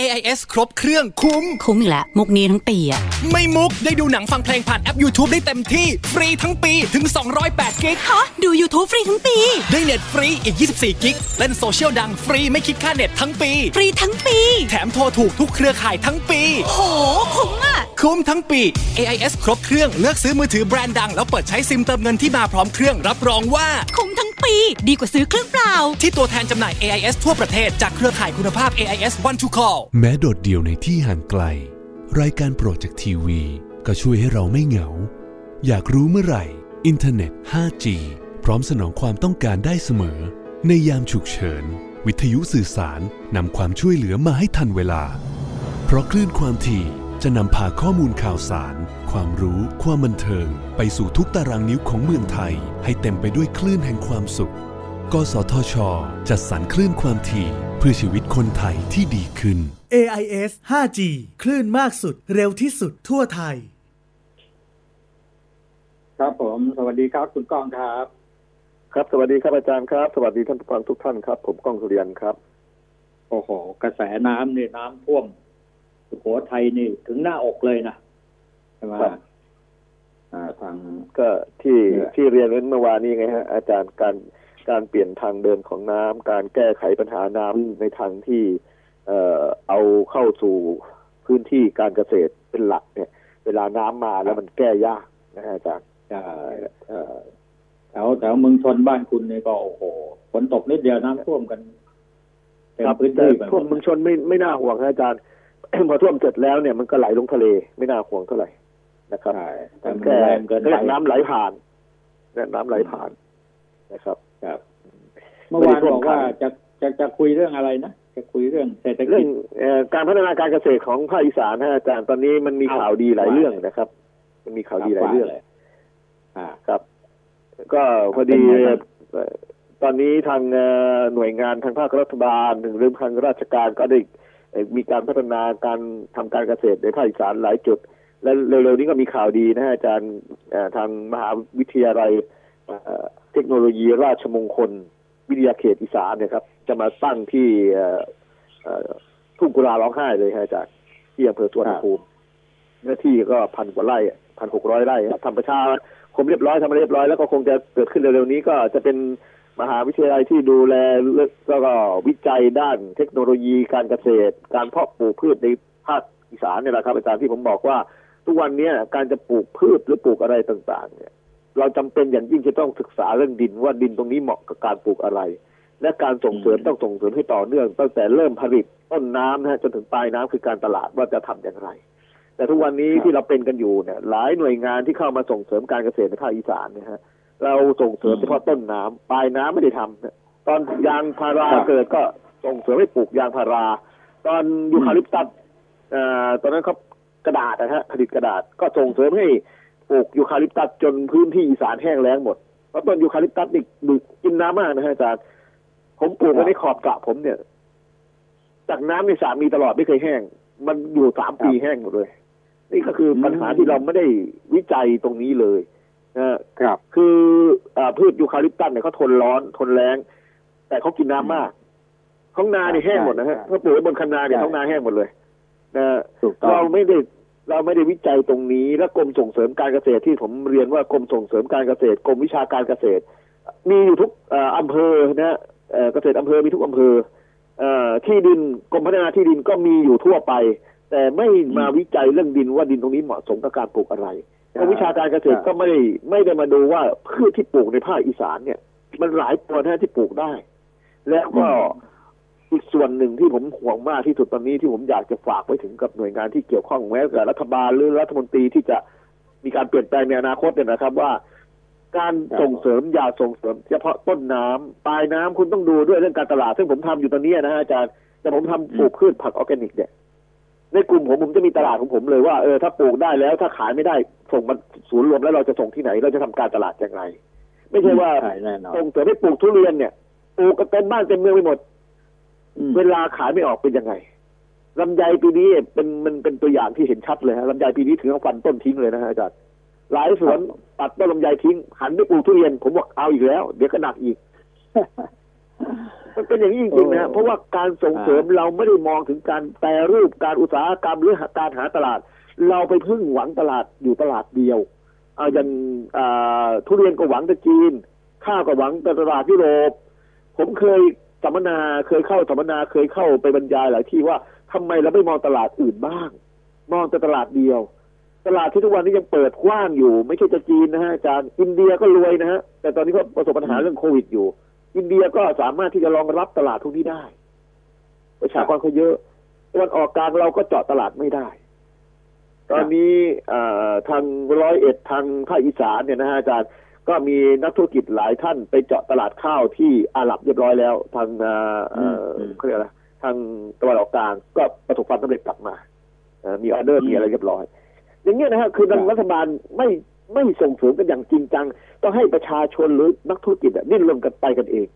AIS ครบเครื่องคุ้ม คุ้มอีกแล้วมุกนี้ทั้งปีอะไม่มุกได้ดูหนังฟังเพลงผ่านแอป YouTube ได้เต็มที่ ฟรีทั้งปีถึง 208 gig ฮะดู YouTube ฟรีทั้งปี ได้เน็ตฟรีอีก 24 gig เล่นโซเชียลดังฟรีไม่คิดค่าเน็ตทั้งปี ฟรีทั้งปี แถมโทรถูกทุกเครือข่ายทั้งปี โห คุ้มอะคุ้มทั้งปี AIS ครบเครื่องเลือกซื้อมือถือแบรนด์ดัง แล้วเปิดใช้ซิมเติมเงินที่มาพร้อมเครื่องรับรองว่า คุ้มทั้ง ปี ดีกว่าซื้อเครื่องเปล่า ที่ตัวแทนจำหน่าย AIS ทั่วประเทศจากเครือข่ายคุณภาพ AIS One to Call แม้โดดเดี่ยวในที่ห่างไกล รายการโปรดจากทีวี ก็ช่วยให้เราไม่เหงา อยากรู้เมื่อไหร่ อินเทอร์เน็ต 5G พร้อมสนองความต้องการได้เสมอ ในยามฉุกเฉิน วิทยุสื่อสารนำความช่วยเหลือมาให้ทันเวลา เพราะคลื่นความถี่ จะนำพาข้อมูลข่าวสาร ความรู้ ความบันเทิง ไปสู่ทุกตารางนิ้วของเมืองไทย ให้เต็มไปด้วยคลื่นแห่งความสุข กสทช จัดสรรคลื่นความถี่ เพื่อชีวิตคนไทยที่ดีขึ้น AIS 5G คลื่นมากสุด เร็วที่สุดทั่วไทย ครับผม สวัสดีครับคุณก้องครับ ครับ สวัสดีครับอาจารย์ครับ สวัสดีท่านผู้ฟังทุกท่านครับ ผมก้องสุริยันครับ โอ้โห กระแสน้ำนี่น้ำท่วม สุโขทัยนี่ถึงหน้าอกเลยนะใช่ไหมครับอ่าทางก็ที่เนี่ยที่เรียนไว้เมื่อวานนี้ไงฮะ อาจารย์การการเปลี่ยนทางเดินของน้ำการแก้ไขปัญหาน้ำในทางที่เอ่อเอาเข้าสู่พื้นที่การเกษตรเป็นหลักเนี่ย เวลาน้ำมาแล้วมันแก้ยากนะฮะอาจารย์จะเอ่อแถวแถวเมืองชนบ้านคุณนี่ก็โอ้โหฝนตกนิดเดียวน้ำท่วมกันเต็มครับพื้นแต่ที่ไปหมท่วมดเมืองชนไม่ไม่น่าห่วงนะอาจารย์ พอท่วมเสร็จแล้วเนี่ยมันก็ไหลลงทะเลไม่น่าห่วงเท่าไหร่นะครับใช่แต่มันแค่แรงเกินไปเรียน้ำไหลผ่านและน้ำไหลผ่านนะครับครับ เมื่อวานบอกว่าจะจะจะคุยเรื่องอะไรนะจะคุยเรื่องเศรษฐเรื่กิองจเอ่อการพัฒนาการเกษตรของภาคอีสานฮะอาจารย์ตอนนี้มันมีเอาข่าวดีหลายว่าเรื่องนะครับ มันมีข่าวดีหลายเรื่องเลยอ่าครับ ก็พอดีเป็นไงบ้างเอ่อตอนนี้ทางเอ่อหน่วยงานทางภาครัฐบาลหรือทางราชการก็ได้เอ่อ มีการพัฒนาการทำการเกษตรในภาคอีสานหลายจุด และเร็วๆนี้ก็มีข่าวดีนะฮะอาจารย์ทางมหาวิทยาลัยเทคโนโลยีราชมงคล วิทยาเขตอีสานเนี่ยครับ จะมาตั้งที่ทุ่งกุลาร้องไห้เลยฮะอาจารย์ที่อำเภอสวนภูมิเนื้อที่ก็พันกว่าไร่พันหกร้อยไร่ทำประชาคมเรียบร้อยทำมาเรียบร้อยแล้วก็คงจะเกิดขึ้นเร็วๆนี้ก็จะเป็น มหาวิทยาลัยที่ดูแลแล้วก็วิจัยด้านเทคโนโลยีการเกษตร การเพาะปลูกพืชในภาคอีสานเนี่ยแหละครับอาจารย์ที่ผมบอกว่า ทุกวันเนี้ยการจะปลูกพืชหรือปลูกอะไรต่าง ๆ เนี่ย เราจำเป็นอย่างยิ่งจะต้องศึกษาเรื่องดินว่าดินตรงนี้เหมาะกับการปลูกอะไร และการส่งเสริมต้องส่งเสริมให้ต่อเนื่อง ตั้งแต่เริ่มผลิตต้นน้ำนะฮะจนถึงปลายน้ำคือการตลาดว่าจะทำอย่างไร แต่ทุกวันนี้ที่เราเป็นกันอยู่เนี่ยหลายหน่วยงานที่เข้ามาส่งเสริมการเกษตรในภาคอีสานเนี่ยฮะ เราส่งเสริมเฉพาะต้นน้ำปลายน้ำไม่ได้ทำนะตอนยางพาราเกิดก็ส่งเสริมให้ปลูกยางพารา ตอนยูคาลิปตัสเอ่อตอนนั้นเขากระดาษนะฮะผลิตกระดาษก็ส่งเสริมให้ปลูกยูคาลิปตัสจนพื้นที่อีสานแห้งแล้งหมดเพราะต้นยูคาลิปตัสนี่ดูกินน้ำมากนะฮะอาจารย์ผมปลูกไว้ในขอบกระผมเนี่ย จากน้ำในสระมีตลอดไม่เคยแห้ง มันอยู่สามปีแห้งหมดเลย นี่ก็คือปัญหาที่เราไม่ได้วิจัยตรงนี้เลย นะครับ คืออาพืชยูคาลิปตัสเนี่ยเขาทนร้อนทนแรงแต่เขากินน้ำมากท้องนาเนี่ยแห้งหมดนะฮะใช่ถ้าปลูกไว้บนคันนาเนี่ยใช่ท้องนาแห้งหมดเลยนะถูกต้องเราไม่ได้เราไม่ได้วิจัยตรงนี้ และกรมส่งเสริมการเกษตรที่ผมเรียนว่ากรมส่งเสริมการเกษตรกรมวิชาการเกษตร มีอยู่ทุกเอ่ออำเภอนะเอ่อเกษตรอำเภอมีทุกอำเภอเอ่อที่ดินกรมพัฒนาที่ดินก็มีอยู่ทั่วไป แต่ไม่มาวิจัยเรื่องดินว่าดินตรงนี้เหมาะสมกับการปลูกอะไร กรมวิชาการเกษตรก็ไม่ได้ไม่ได้มาดูว่าพืชที่ปลูกในภาคอีสานเนี่ย มันหลายตัวนะที่ปลูกได้ แล้วก็อีกส่วนหนึ่งที่ผมห่วงมากที่สุดตอนนี้ที่ผมอยากจะฝากไว้ถึงกับหน่วยงานที่เกี่ยวข้องแม้แต่รัฐบาลหรือรัฐมนตรีที่จะมีการเปลี่ยนแปลงในอนาคตเนี่ยนะครับ ว่า การส่งเสริมอย่าส่งเสริม เฉพาะต้นน้ำปลายน้ำคุณต้องดูด้วยเรื่องการตลาด ซึ่งผมทำอยู่ตอนนี้นะฮะอาจารย์แต่ผมทำปลูกพืชผักออร์แกนิกเนี่ย ในกลุ่มผมผมจะมีตลาดของผมเลยว่าเออถ้าปลูกได้แล้วถ้าขายไม่ได้ส่งมาศูนย์รวมแล้วเราจะส่งที่ไหน เราจะทำการตลาดอย่างไร ไม่ใช่ว่าใช่แน่นอนส่งเสริมให้ปลูกทุเรียนเนี่ยปลูกกันเต็มบ้านเต็มเมืองไปหมดอืมเวลาขายไม่ออกเป็นยังไงลำไยปีนี้เป็นมันเป็นตัวอย่างที่เห็นชัดเลยฮะลำไยปีนี้ถึงกับฟันต้นทิ้งเลยนะฮะอาจารย์หลายสวนตัดต้นลำไยทิ้งหันไปปลูกทุเรียน ผมบอกเอาอีกแล้ว เดี๋ยวก็หนักอีก มันเป็นอย่างนี้จริงๆนะฮะเพราะว่าการส่งเสริมเราไม่ได้มองถึงการแปรรูปการอุตสาหกรรมหรือการหาตลาด เราไปพึ่งหวังตลาดอยู่ตลาดเดียวเอาอย่างอ่าทุเรียนก็หวังแต่จีน ข้าวก็หวังแต่ตลาดยุโรป ผมเคยสัมมนาเคยเข้าสัมมนาเคยเข้าไปบรรยายหลายที่ว่าทำไมเราไม่มองตลาดอื่นบ้าง มองแต่ตลาดเดียว ตลาดที่ทุกวันนี้ยังเปิดกว้างอยู่ ไม่ใช่จะจีนนะฮะอาจารย์อินเดียก็รวยนะฮะแต่ตอนนี้ก็ประสบปัญหาเรื่องโควิดอยู่ อินเดียก็สามารถที่จะรองรับตลาดทุกนี้ได้ ประชากรเขาเยอะตะวันออกกลางเราก็เจาะตลาดไม่ได้ ตอนนี้เอ่อทางร้อยเอ็ดทางภาคอีสานเนี่ยนะฮะอาจารย์ก็มีนักธุรกิจหลายท่านไปเจาะตลาดข้าวที่อาหรับเรียบร้อยแล้ว ทางเอ่อเอ่ออมเขาเรียกอะไรทางตะวันออกกลางก็ประสบความสำเร็จกลับมาเอ่อมีออเดอร์อืมมีอะไรเรียบร้อย อย่างเงี้ยนะฮะคือครับรัฐบาลไม่ ไม่ส่งเสริมกันอย่างจริงจัง ต้องให้ประชาชนหรือนักธุรกิจอะดิ้นรนกันไปกันเอง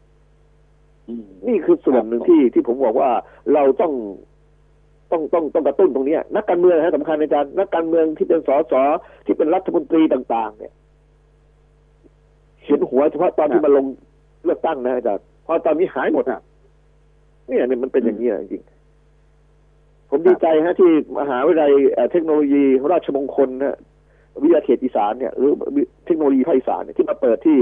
อืมนี่คือส่วนหนึ่งครับที่ที่ผมบอกว่าเราต้องต้องต้องต้องกระตุ้นตรงเนี้ยนักการเมืองนะฮะสำคัญอาจารย์นักการเมืองที่เป็นสสที่เป็นรัฐมนตรีต่าง ๆ เนี่ยเห็นหัวเฉพาะตอนที่มาลงเลือกตั้งนะอาจารย์พอตอนนี้หายหมดอะเนี่ยเนี่ยมันเป็นอย่างนี้ยจริงๆผมดีใจฮะที่มหาวิทยาลัยเอ่อเทคโนโลยีราชมงคลนะ วิทยาเขตอีสานเนี่ยหรือเทคโนโลยีภาคอีสานเนี่ยที่มาเปิดที่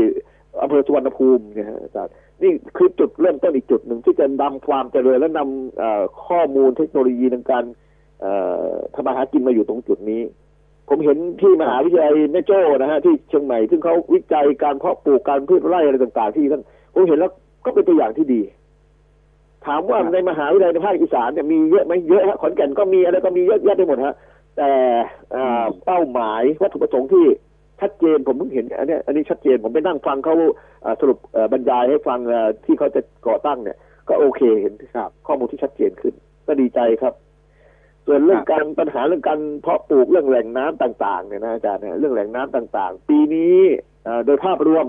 อำเภอสุวรรณภูมิเนี่ยฮะอาจารย์นี่คือจุดเริ่มต้นอีกจุดหนึ่งที่จะนำความเจริญและนำเอ่อข้อมูลเทคโนโลยีในการเอ่อทำมาหากินมาอยู่ตรงจุดนี้ ผมเห็นที่มหาวิทยาลัยแม่โจ้นะฮะที่เชียงใหม่ซึ่งเขาวิจัยการเพาะปลูกการพืชไร่อะไรต่าง ๆ ที่ท่านผมเห็นแล้วก็เป็นตัวอย่างที่ดี ถามว่าครับในมหาวิทยาลัยในภาคอีสานเนี่ยมีเยอะไหมเยอะฮะขอนแก่นก็มีอะไรก็มีเยอะแยะไปหมดฮะ แต่เอ่อเป้าหมายวัตถุประสงค์ที่ชัดเจนผมเพิ่งเห็นอันเนี้ยอันนี้ชัดเจนผมไปนั่งฟังเขาเอ่อสรุปเอ่อบรรยายให้ฟังเอ่อที่เขาจะก่อตั้งเนี่ย ก็โอเคเห็นครับ ข้อมูลที่ชัดเจนขึ้น ก็ดีใจครับ ส่วนเรื่องการปัญหาเรื่องการเพาะปลูกเรื่องแหล่งน้ำต่าง ๆ เนี่ยนะอาจารย์เนี่ยเรื่องแหล่งน้ำต่าง ๆ ปีนี้เอ่อโดยภาพรวม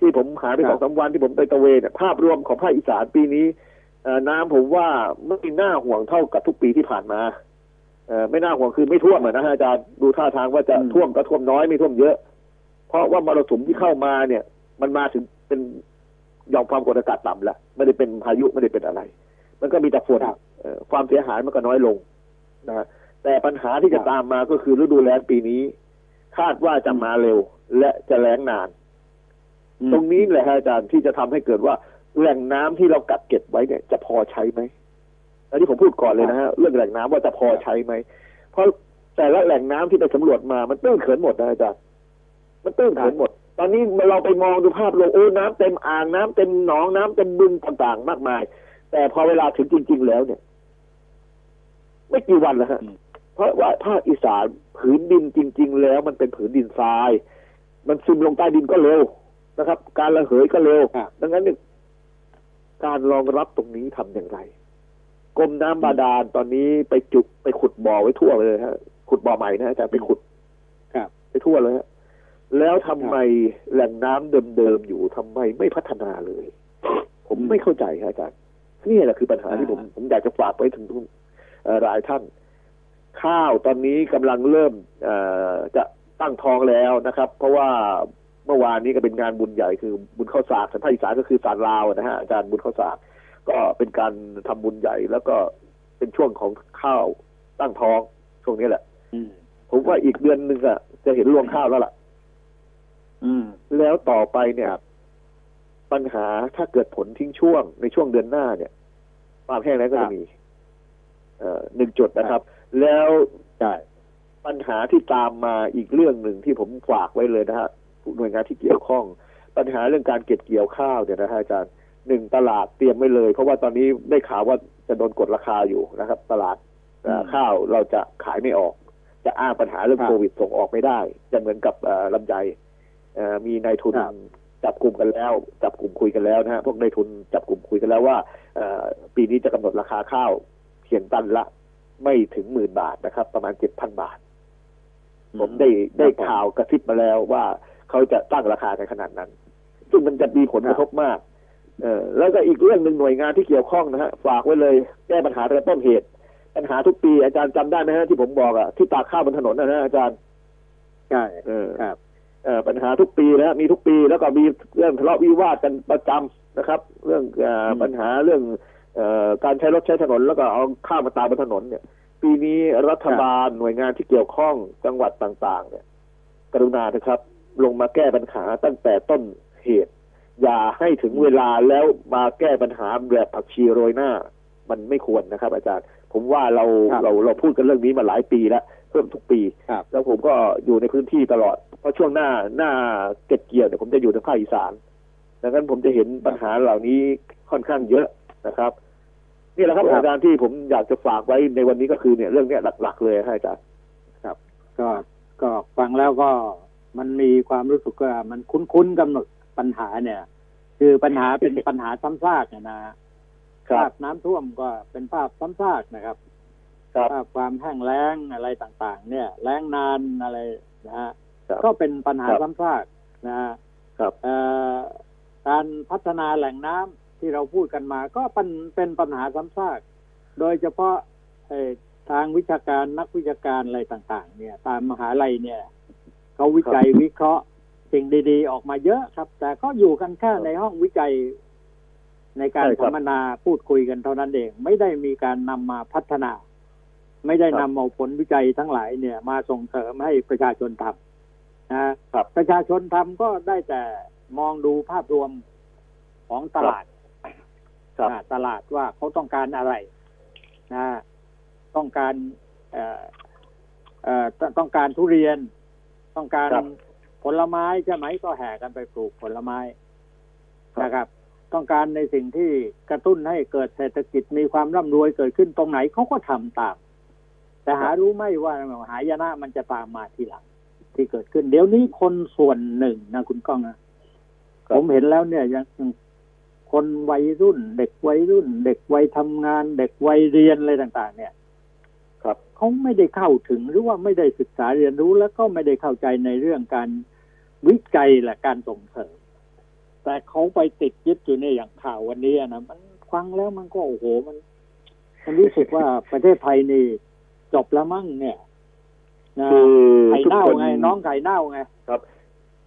ที่ผมหาไปคสรัอบงสามวันที่ผมไปตระเวนเนี่ยภาพรวมของภาคอีสานปีนี้เอ่อน้ำผมว่าไม่น่าห่วงเท่ากับทุกปีที่ผ่านมาเอ่อ ไม่น่าห่วงคือไม่ท่วมอะนะฮะอาจารย์ดูท่าทางว่าจะอืมท่วมก็ท่วมน้อยไม่ท่วมเยอะ เพราะว่ามรสุมที่เข้ามาเนี่ย มันมาถึงเป็นหย่อมความกดอากาศต่ำแล้วไม่ได้เป็นพายุไม่ได้เป็นอะไร มันก็มีแต่ฝนเอ่อความเสียหายมันก็น้อยลงนะฮะแต่ปัญหาที่จะตามมาก็คือฤดูแล้งปีนี้ คาดว่าจะมาเร็ว และจะแล้งนานอืมตรงนี้แหละฮะอาจารย์ที่จะทำให้เกิดว่าแหล่งน้ำที่เรากักเก็บไว้เนี่ย จะพอใช้ไหม อันนี้ผมพูดก่อนเลยนะฮะเรื่องแหล่งน้ำว่าจะพอใช้ไหมเพราะแต่ละแหล่งน้ำที่ไปสำรวจมามันตื้นเขินหมดนะอาจารย์มันตื้นเขินหมด ตอนนี้เราไปมองดูภาพลงโอ้น้ำเต็มอ่างน้ำเต็มหนองน้ำเต็มบึงต่างๆ มากมาย แต่พอเวลาถึงจริง ๆ แล้วเนี่ย ไม่กี่วันแล้วฮะอืมเพราะว่าภาคอีสานผืนดินจริง ๆ แล้ว มันเป็นผืนดินทราย มันซึมลงใต้ดินก็เร็วนะครับ การระเหยก็เร็วครับดังนั้นเนี่ยการรองรับตรงนี้ทำอย่างไร กรมน้ำบาดาลตอนนี้ไปจุกไปขุดบ่อไว้ทั่วเลยฮะขุดบ่อใหม่นะอาจารย์ไปขุดครับ ไปทั่วเลยฮะแล้วทำไมแหล่งน้ำเดิมๆอยู่ทำไมไม่พัฒนาเลย ผมไม่เข้าใจครับอาจารย์นี่แหละคือปัญหาที่ผมอ่าผมอยากจะฝากไปถึงทุกเอ่อหลายท่าน ข้าวตอนนี้กำลังเริ่มเอ่อจะตั้งท้องแล้วนะครับ เพราะว่าเมื่อวานนี้ก็เป็นงานบุญใหญ่คือบุญข้าวสากทางภาคอีสานก็คือสารลาวนะฮะอาจารย์บุญข้าวสาก ก็เป็นการทำบุญใหญ่ แล้วก็เป็นช่วงของข้าวตั้งท้องช่วงนี้แหละอืมผมว่าอีกเดือนหนึ่งอะจะเห็นรวงข้าวแล้วล่ะอืมแล้วต่อไปเนี่ย ปัญหาถ้าเกิดผลทิ้งช่วงในช่วงเดือนหน้าเนี่ยความแห้งแล้งก็ครัจะบมีเอ่อหนึ่งจุดนะครับ แล้วใช่ปัญหาที่ตามมาอีกเรื่องหนึ่งที่ผมฝากไว้เลยนะฮะหน่วยงานที่เกี่ยวข้อง ปัญหาเรื่องการเก็บเกี่ยวข้าวเนี่ยนะฮะอาจารย์ หนึ่งตลาดเตรียมไว้เลย เพราะว่าตอนนี้ได้ข่าวว่าจะโดนกดราคาอยู่นะครับ ตลาดเอ่ออืมข้าวเราจะขายไม่ออก จะอ้างปัญหาเรื่องครับโควิดส่งออกไม่ได้ จะเหมือนกับเอ่อลำไยเอ่อมีนายทุนครับจับกลุ่มกันแล้ว จับกลุ่มคุยกันแล้วนะฮะพวกนายทุนจับกลุ่มคุยกันแล้วว่าเอ่อปีนี้จะกำหนดราคาข้าวเพียงตันละ ไม่ถึงหมื่นบาทนะครับ ประมาณเจ็ดพันบาท ผมได้ได้ข่าวกระซิบมาแล้วว่าเขาจะตั้งราคากันขนาดนั้น ซึ่งมันจะมีผลกระทบมาก เออแล้วก็อีกเรื่องหนึ่งหน่วยงานที่เกี่ยวข้องนะฮะฝากไว้เลยแก้ปัญหาตั้งแต่ต้นเหตุ ปัญหาทุกปีอาจารย์จำได้ไหมฮะที่ผมบอกอะที่ตากข้าวบนถนนนะฮะอาจารย์ใช่เออครับเอ่อปัญหาทุกปีนะฮะมีทุกปีแล้วก็มีเรื่องทะเลาะวิวาทกันประจำนะครับ เรื่องเอออืมปัญหาเรื่องเอ่อการใช้รถใช้ถนนแล้วก็เอาข้าวมาตากบนถนนเนี่ย ปีนี้รัฐบาลหน่วยงานที่เกี่ยวข้องจังหวัดต่าง ๆ เนี่ย กรุณาเถอะครับ ลงมาแก้ปัญหาตั้งแต่ต้นเหตุ อย่าให้ถึงเวลาแล้วมาแก้ปัญหาแบบผักชีโรยหน้า มันไม่ควรนะครับ อาจารย์ ผมว่าเราครับเราเราพูดกันเรื่องนี้มาหลายปีแล้วเพิ่มทุกปีครับแล้วผมก็อยู่ในพื้นที่ตลอด เพราะช่วงหน้าหน้าเก็บเกี่ยวเนี่ยผมจะอยู่ทางภาคอีสานดังนั้นผมจะเห็นปัญหาเหล่านี้ค่อนข้างเยอะนะครับนี่แหละครับครับอาจารย์ที่ผมอยากจะฝากไว้ในวันนี้ก็คือเนี่ยเรื่องเนี้ยหลัก ๆ เลยครับอาจารย์ก็ก็ฟังแล้วก็มันมีความรู้สึกว่ามันคุ้นๆกำหนดปัญหาเนี่ย คือปัญหาเป็นปัญหาซ้ำซากเนี่ยนะฮะครับภาพน้ำท่วมก็เป็นภาพซ้ำซากนะครับครับภาพความแห้งแล้งอะไรต่างๆ เนี่ย แล้งนานอะไรนะฮะครับก็เป็นปัญหาครับซ้ำซากนะฮะครับเอ่อการพัฒนาแหล่งน้ำที่เราพูดกันมา ก็เป็นเป็นปัญหาซ้ำซาก โดยเฉพาะเอ่อทางวิชาการนักวิชาการอะไรต่าง ๆ เนี่ย ตามมหาลัยเนี่ยเขาวิจัยวิเคราะห์ สิ่งดีๆ ออกมาเยอะครับ แต่ก็อยู่กันแค่ในห้องวิจัยในการใช่คสัรับมมนาพูดคุยกันเท่านั้นเอง ไม่ได้มีการนำมาพัฒนา ไม่ได้ครันำบเอาผลวิจัยทั้งหลายเนี่ย มาส่งเสริมให้ประชาชนทำนะครับประชาชนทำก็ได้แต่มองดูภาพรวมของตลาดครับอ่าตลาดว่าเขาต้องการอะไรนะต้องการเอ่อเอ่อตต้องการทุเรียน ต้องการครับ ผลไม้ใช่ไหมก็แห่กันไปปลูกผลไม้ครับนะครับ ต้องการในสิ่งที่กระตุ้นให้เกิดเศรษฐกิจมีความร่ำรวยเกิดขึ้นตรงไหนเขาก็ทำตาม แต่หารู้ไหมว่าหายนะมันจะตามมาทีหลัง ที่เกิดขึ้น เดี๋ยวนี้คนส่วนหนึ่งนะคุณก้องนะครัผบมเห็นแล้วเนี่ยยังคนวัยรุ่น เด็กวัยรุ่น เด็กวัยทำงาน เด็กวัยเรียนอะไรต่าง ๆ เนี่ย ครับเขาไม่ได้เข้าถึงหรือว่าไม่ได้ศึกษาเรียนรู้แล้วก็ไม่ได้เข้าใจในเรื่องการ วิจัยและการส่งเสริมแต่เขาไปติดยึดอยู่ในอย่างข่าววันนี้อะนะมันฟังแล้วมันก็โอ้โหมัน มันรู้สึกว่าประเทศไทยนี่จบแล้วมั้งเนี่ยนะคือไข่ทุกเน่าคนไง น้องไข่เน่าไง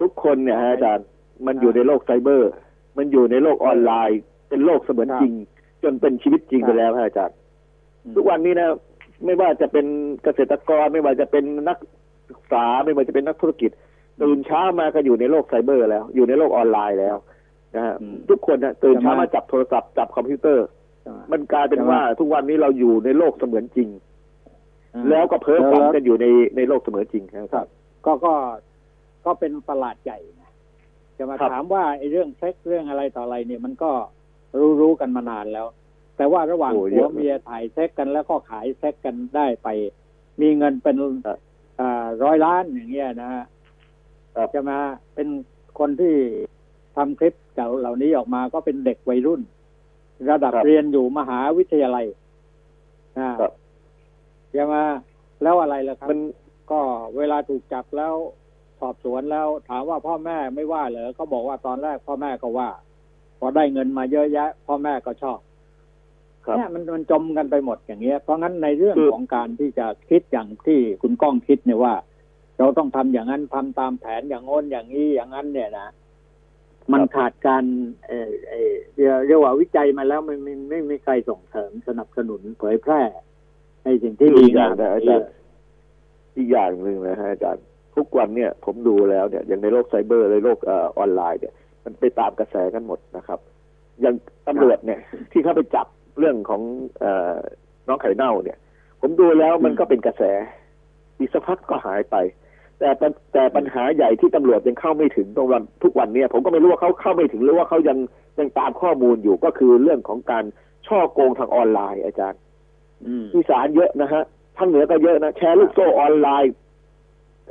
ทุกคนเนี่ยฮะอาจารย์มันอยู่ในโลกไซเบอร์ มันอยู่ในโลกออนไลน์ เป็นโลกเสมือนครับจริง จนเป็นชีวิตจริงครับไปแล้วฮะอาจารย์ทุกวันนี้นะไม่ว่าจะเป็นเกษตรกรไม่ว่าจะเป็นนักศึกษาไม่ว่าจะเป็นนักธุรกิจ ตื่นเช้ามาก็อยู่ในโลกไซเบอร์แล้ว อยู่ในโลกออนไลน์แล้วนะฮะอืมทุกคนนะตื่นเช้าใช่ไหมมาจับโทรศัพท์จับคอมพิวเตอร์ใช่ไหมมันกลายเป็นใช่ไหมว่าทุกวันนี้เราอยู่ในโลกเสมือนจริงอ่าแล้วก็เพ้อฝันแล้วกันอยู่ในในโลกเสมือนจริงนะครับ ก็ก็ก็เป็นประหลาดใหญ่นะจะมาครับถามว่าไอ้เรื่องเซ็กเรื่องอะไรต่ออะไรเนี่ยมันก็รู้รู้กันมานานแล้ว แต่ว่าระหว่างโอ้ผัเยวอะเมียถ่ายเซ็กกันแล้วก็ขายเซ็กกันได้ไป มีเงินเป็นครับอ่าร้อยล้านอย่างเงี้ยนะฮะครับ จะมาเป็นคนที่ทำคลิปเหล่าเหล่านี้ออกมาก็เป็นเด็กวัยรุ่น ระดับครับเรียนอยู่มหาวิทยาลัยนะครับจะมาแล้วอะไรล่ะครับ มันก็เวลาถูกจับแล้วสอบสวนแล้วถามว่าพ่อแม่ไม่ว่าเหรอเขาบอกว่าตอนแรกพ่อแม่ก็ว่า พอได้เงินมาเยอะแยะ พ่อแม่ก็ชอบครับเนี่ยมันมันจมกันไปหมดอย่างเงี้ย เพราะงั้นในเรื่องคือของการที่จะคิดอย่างที่คุณก้องคิดเนี่ยว่า เราต้องทำอย่างนั้นทำตามแผนอย่างโน้นอย่างนี้อย่างนั้น เนี่ยนะมันขาดการเอ่อเอ่อเรียกเรียกว่าวิจัยมาแล้วไม่ไม่ไม่ไม่มีใครส่งเสริมสนับสนุนเผยแพร่ในสิ่งที่ดีอีกอย่างงามนะอาจารย์อีกอย่างหนึ่งนะฮะอาจารย์ทุกวันเนี่ย ผมดูแล้วเนี่ยอย่างในโลกไซเบอร์ในโลกเออออนไลน์เนี่ย มันไปตามกระแสกันหมดนะครับ อย่างตำรวจเนี่ย ที่เข้าไปจับเรื่องของเออน้องไข่เน่าเนี่ย ผมดูแล้วมันก็เป็นกระแส อีกสักพักก็หายไป แต่ปัญแต่ปัญหาใหญ่ที่ตำรวจยังเข้าไม่ถึงตรงวันทุกวันเนี่ยผมก็ไม่รู้ว่าเขาเข้าไม่ถึงหรือว่าเขายังยังตามข้อมูลอยู่ก็คือเรื่องของการช่อโกงทางออนไลน์อาจารย์อืมอีสานเยอะนะฮะทางเหนือก็เยอะนะแชร์ลูกโซ่ออนไลน์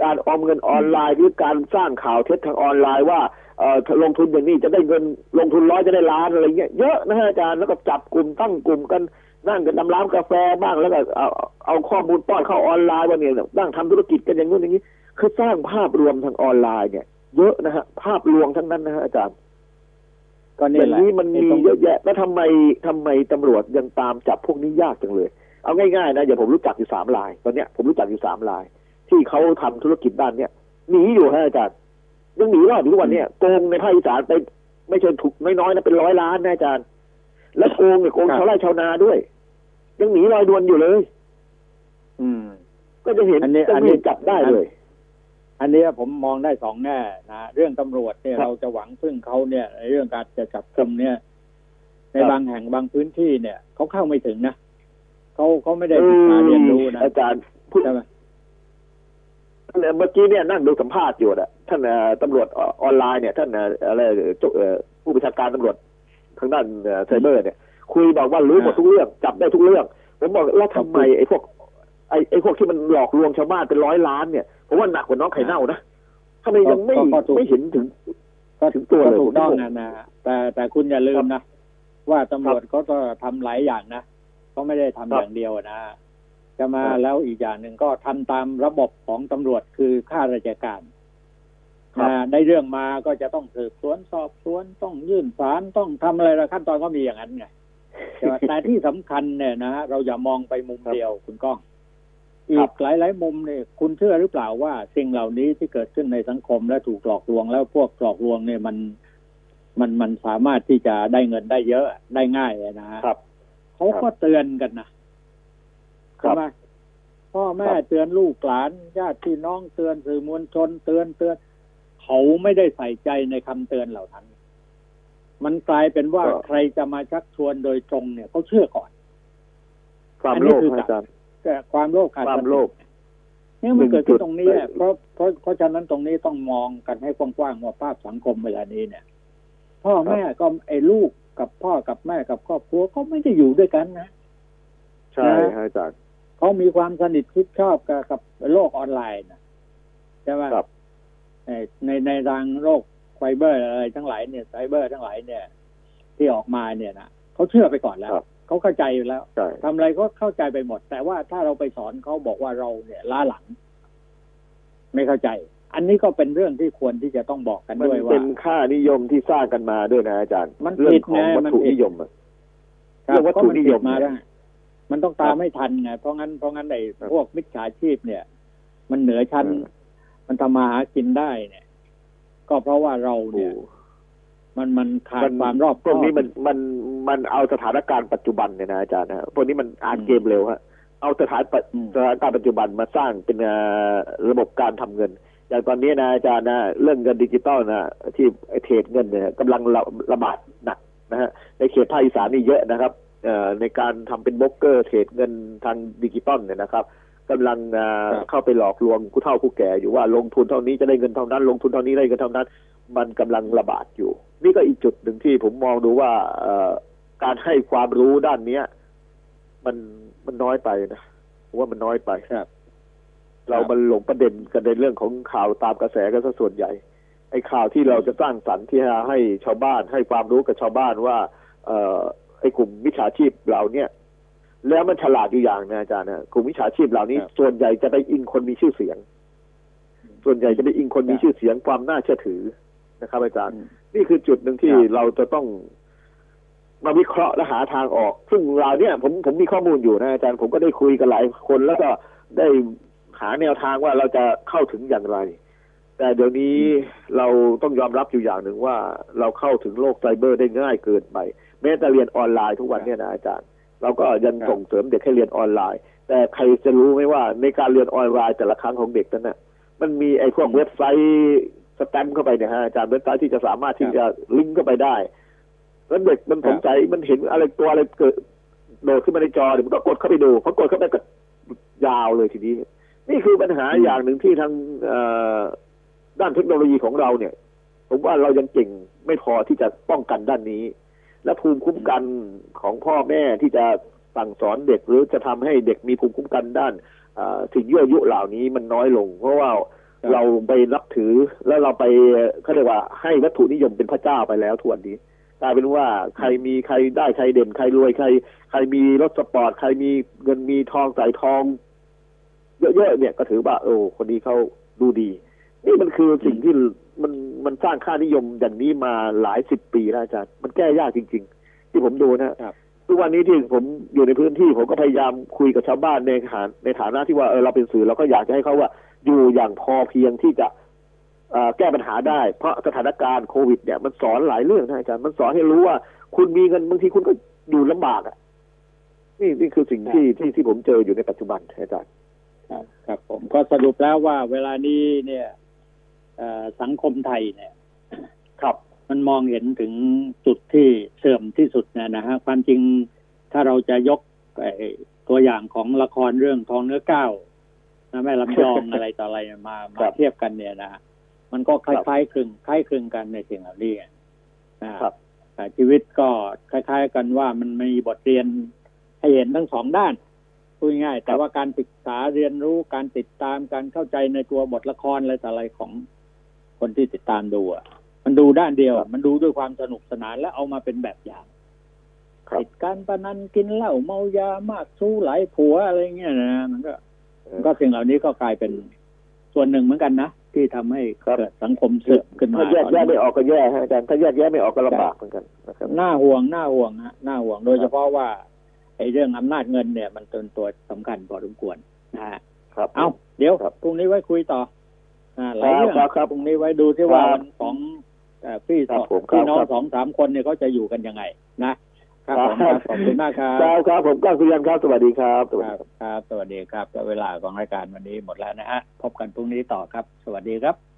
การออมเงินออนไลน์หรือการสร้างข่าวเท็จทางออนไลน์ว่าเอ่อลงทุนอย่างนี้จะได้เงินลงทุนร้อยจะได้ล้านอะไรเงี้ยเยอะนะฮะอาจารย์แล้วก็จับกลุ่มตั้งกลุ่มกันนั่งกันดำร้านกาแฟบ้างแล้วก็เอาเอาข้อมูลป้อนเข้าออนไลน์ว่าเนี่ยนั่งทำธุรกิจกันอย่างนู้นอย่างนี้ คือสร้างภาพรวมทางออนไลน์เนี่ย เยอะนะฮะ ภาพลวงทั้งนั้นนะฮะอาจารย์ก็อนี่ย่างแหละนี้มันไอ้มีตรงเยอะแยะ แล้วทำไมทำไมตำรวจยังตามจับพวกนี้ยากจังเลย เอาง่ายๆนะอย่างผมรู้จักอยู่สามราย ตอนเนี้ยผมรู้จักอยู่สามราย ที่เขาทำธุรกิจด้านเนี้ยหนีอยู่ฮะอาจารย์ยังหนีรอดอยู่ทุกวันเนี้ยโกงในภาคอีสานไปไม่ใช่ถูกน้อยๆนะเป็นร้อยล้านนะอาจารย์ และโกงเนี่ยโกงชาวไร่ชาวนาด้วย ยังหนีลอยนวลอยู่เลย อืม ก็จะเห็นอันนี้จะอันนี้เห็นจับได้เลย อันเนี้ยผมมองได้สองแง่นะเรื่องตำรวจเนี่ยครับเราจะหวังพึ่งเขาเนี่ยในเรื่องการจะจับกลุ่มเนี่ย ในครับบางแห่งบางพื้นที่เนี่ยเขาเข้าไม่ถึงนะเขาเขาไม่ได้ศึกษาเรียนรู้นะอาจารย์พูดใช่ไหมเมื่อกี้เนี่ยนั่งดูสัมภาษณ์อยู่อะท่านเอ่อตำรวจออนไลน์เนี่ยท่านเอ่ออะไรเจ้าเอ่อผู้บัญชาการตำรวจทางด้านเอ่อไซเบอร์เนี่ย คุยบอกว่ารู้หมดทุกเรื่องจับได้ทุกเรื่องผมบอกแล้วทำไมไอ้พวก ไอ้ไอ้พวกที่มันหลอกลวงชาวบ้านเป็นร้อยล้านเนี่ยผมว่าหนักกว่าน้องไข่เน่านะทำไมยังไม่ก็ก็ถูก ไม่เห็นถึง ก็ถึงตัวเลยก็ถูกต้องผมนะนะแต่แต่คุณอย่าลืมนะ ว่าตำรวจเขาก็ทำหลายอย่างนะเขาไม่ได้ทำครับอย่างเดียวนะจะมาครับแล้วอีกอย่างหนึ่งก็ทำตามระบบของตำรวจคือข้าราชการครับ นะได้เรื่องมาก็จะต้องสืบสวนสอบสวนต้องยื่นศาลต้องทำอะไรละขั้นตอนก็มีอย่างนั้นไงใช่ไหมแต่ที่สำคัญเนี่ยนะเราอย่ามองไปมุมครับเดียวคุณก้อง คอีรับกหลายๆมุมเนี่ยคุณเชื่อหรือเปล่าว่าสิ่งเหล่านี้ที่เกิดขึ้นในสังคมและถูกหลอกลวงแล้วพวกหลอกลวงเนี่ยมันมันมันสามารถที่จะได้เงินได้เยอะได้ง่ายอะนะฮะครับเขาก็เตือนกันนะครัใช่บไหมพ่อแม่ครับเตือนลูกหลานญาติพี่น้องเตือนสื่อมวลชนเตือนเตือน เขาไม่ได้ใส่ใจในคำเตือนเหล่านั้น มันกลายเป็นว่าใครจะมาชักชวนโดยตรงเนี่ยเขาเชื่อก่อนความอันนี้โลภคือฮะอาจารย์แต่ ความโลภขาดความสติโลภเนี่ยมันเกิดขึ้นตรงนี้หนึ่งจุดอะเพราะเพราะเพราะฉะนั้นตรงนี้ต้องมองกันให้กว้างๆว่าภาพสังคมเวลานี้เนี่ย พ่อแม่ก็ไอ้ลูกกับพ่อกับแม่กับครอบครัวก็ไม่ได้อยู่ด้วยกันนะใช่นะฮะอาจารย์เขามีความสนิทชิดชอบกับกับโลกออนไลน์นะใช่ไหมครับในในในทางโลกไฟเบอร์อะไรทั้งหลายเนี่ยไซเบอร์ทั้งหลายเนี่ย ที่ออกมาเนี่ยนะเขาเชื่อไปก่อนแล้วครับ เขาเข้าใจอยู่แล้วใช่ทำอะไรก็เข้าใจไปหมด แต่ว่าถ้าเราไปสอนเขาบอกว่าเราเนี่ยล้าหลัง ไม่เข้าใจ อันนี้ก็เป็นเรื่องที่ควรที่จะต้องบอกกันมันด้วยว่าเป็นค่านิยมที่สร้างกันมาด้วยนะอาจารย์มันเรื่อผิงดของไงวัตมันถุผิดนิยมอะครัเรื่องวัตถุนิยมก็มันผิดมาเนี่ยได้มันต้องตามครับไม่ทันไงเพราะงั้นเพราะงั้นไอ้ครับพวกมิจฉาชีพเนี่ย มันเหนือชั้นเออมันทำมาหากินได้เนี่ย ก็เพราะว่าเราโอ้เนี่ย มันมันขาดมันความรอบพวกนี้คอบมันมันมันเอาสถานการณ์ปัจจุบันเนี่ยนะอาจารย์นะฮะพวกนี้มันอ่านอืมเกมเร็วฮะเอาสถานปะอืมสถานการณ์ปัจจุบันมาสร้างเป็นเอ่อระบบการทำเงิน อย่างตอนนี้นะอาจารย์นะเรื่องเงินดิจิตอลนะที่ไอ้ trade เงินเนี่ยกำลังระระบาดหนักนะฮะในเขตภาคอีสานนี่เยอะนะครับเอ่อในการทำเป็นโบรกเกอร์ trade เงินทางดิจิตอลเนี่ยนะครับกำลังเอ่อครับเข้าไปหลอกลวงผู้เฒ่าผู้แก่อยู่ว่าลงทุนเท่านี้จะได้เงินเท่านั้น ลงทุนเท่านี้ได้เงินเท่านั้น มันกำลังระบาดอยู่ นี่ก็อีกจุดหนึ่งที่ผมมองดูว่าเอ่อการให้ความรู้ด้านเนี้ย มันมันน้อยไปนะผมว่ามันน้อยไปครับ เรามันหลงประเด็นกันในเรื่องของข่าวตามกระแสกันซะส่วนใหญ่ไอ้ข่าวที่เราจะสร้างสรรค์ที่จะให้ชาวบ้าน ให้ความรู้กับชาวบ้านว่า เอ่อไอ้กลุ่มมิจฉาชีพเหล่าเนี้ยแล้วมันฉลาดอยู่อย่างนะอาจารย์นะกลุ่มมิจฉาชีพเหล่านี้ครับส่วนใหญ่จะไปอิงคนมีชื่อเสียง ส่วนใหญ่จะไปอิงคนมีครับชื่อเสียงความน่าเชื่อถือ นะครับอาจารย์อืมนี่คือจุดหนึ่งที่ครับเราจะต้องมาวิเคราะห์และหาทางออก ซึ่งเราเนี่ย ผมผมมีข้อมูลอยู่นะอาจารย์ ผมก็ได้คุยกับหลายคน แล้วก็ได้หาแนวทางว่าเราจะเข้าถึงอย่างไร แต่เดี๋ยวนี้เราต้องยอมรับอยู่อย่างหนึ่งว่าเราเข้าถึงโลกไซเบอร์ได้ง่ายเกินไปแม้แต่เรียนออนไลน์ทุกวันเนี่ยนะอาจารย์ เราก็ยังครับส่งเสริมเด็กให้เรียนออนไลน์ แต่ใครจะรู้ไหมว่าในการเรียนออนไลน์แต่ละครั้งของเด็กนั้นน่ะมันมีไอ้พวกเว็บไซต์ สแตมป์เข้าไปเนี่ยฮะอาจารย์เว็บไซต์ที่จะสามารถที่จะลิงก์เข้าไปได้แล้วเด็กมันสนใจมันเห็นอะไรตัวอะไรเกิดโดดขึ้นมาในจอเดี๋ยวมันก็กดเข้าไปดูพอกดเข้าไปก็ยาวเลยทีนี้ นี่คือปัญหาอย่างหนึ่งที่ทางเอ่อด้านเทคโนโลยีของเราเนี่ย ผมว่าเรายังเก่งไม่พอที่จะป้องกันด้านนี้ และภูมิคุ้มกันของพ่อแม่ที่จะสั่งสอนเด็กหรือจะทำให้เด็กมีภูมิคุ้มกันด้านเอ่อสิ่งยั่วยุเหล่านี้มันน้อยลง เพราะว่าครับ เราไปนับถือแล้วเราไปเขาเรียกว่าให้วัตถุนิยมเป็นพระเจ้าไปแล้วทุกวันนี้กลายเป็นว่าใครมีใครได้ใครเด่นใครรวยใคร ใครมีรถสปอร์ตใครมีเงินมีทองใส่ทอง เยอะๆเนี่ยก็ถือว่าโอ้คนนี้เขาดูดี นี่มันคือสิ่งที่มันมันสร้างค่านิยมอย่างนี้มาหลายสิบปีแล้วอาจารย์มันแก้ยากจริง ๆ ที่ผมดูนะครับทุกวันนี้ที่ผมอยู่ในพื้นที่ผมก็พยายามคุยกับชาวบ้านในฐานในฐานะที่ว่าเออเราเป็นสื่อเราก็อยากจะให้เขาว่า อยู่อย่างพอเพียงที่จะเอ่อแก้ปัญหาได้ เพราะสถานการณ์โควิดเนี่ยมันสอนหลายเรื่องนะอาจารย์มันสอนให้รู้ว่า คุณมีเงินบางทีคุณก็อยู่ลำบากอะนี่นี่คือสิ่งที่ที่ที่ผมเจออยู่ในปัจจุบันอาจารย์ครับครับผมก็สรุปแล้วว่าเวลานี้เนี่ยเอ่อสังคมไทยเนี่ย ครับ มันมองเห็นถึงจุดที่เสื่อมที่สุดเนยนะฮะความจริงถ้าเราจะยกไอ้ตัวอย่างของละครเรื่องทองเนื้อก้าว นะแม่ลำยองอะไรต่ออะไรมาครัมาบเทียบกันเนี่ยนะมันก็คล้ายๆคลึงคล้ายคลึงกันในสิ่งเหล่านี้นะฮะครับอ่าชีวิตก็คล้าย ๆ กันว่ามันมีบทเรียนให้เห็นทั้งสองด้านพูดง่ายๆแต่ว่าการศึกษาเรียนรู้การติดตามการเข้าใจในตัวบทละครอะไรต่ออะไรของคนที่ติดตามดูอะมันดูด้านเดียวอะมันดูด้วยความสนุกสนานและเอามาเป็นแบบอย่างครับติดการพนันกินเหล้าเมายามากสู้หลายผัวอะไรเงี้ยนะมันก็มัน ก็สิ่งเหล่านี้ก็กลายเป็นส่วนหนึ่งเหมือนกันนะ ที่ทำให้ครับเกิดสังคมเสื่อมขึ้นมาถ้าแยกแยะไม่ออกก็แย่ฮะอาจารย์ถ้าแยกแยะไม่ออกก็ลำบากเหมือนกันนะครับน่าห่วงน่าห่วงฮะน่าห่วงโดยเฉพาะว่าไอ้เรื่องอำนาจเงินเนี่ย มันเป็นตัวสำคัญพอสมควรนะฮะครับ เอาเดี๋ยวครับพรุ่งนี้ไว้คุยต่ออ่าหลายเรื่องครับครับพรุ่งนี้ไว้ดูที่ว่าครับมันของเอ่อพี่คสรัอบงผมพี่น้องครับสองสามคนเนี่ยเขาจะอยู่กันยังไง นะ ครับผมครับขอบคุณมากครับครับครับผมก้าวสุริยันครับสวัสดีครับสวัสคดีรับ ครับครับ สวัสดีครับแล้วเวลาของรายการวันนี้หมดแล้วนะฮะพบกันพรุ่งนี้ต่อครับ สวัสดีครับ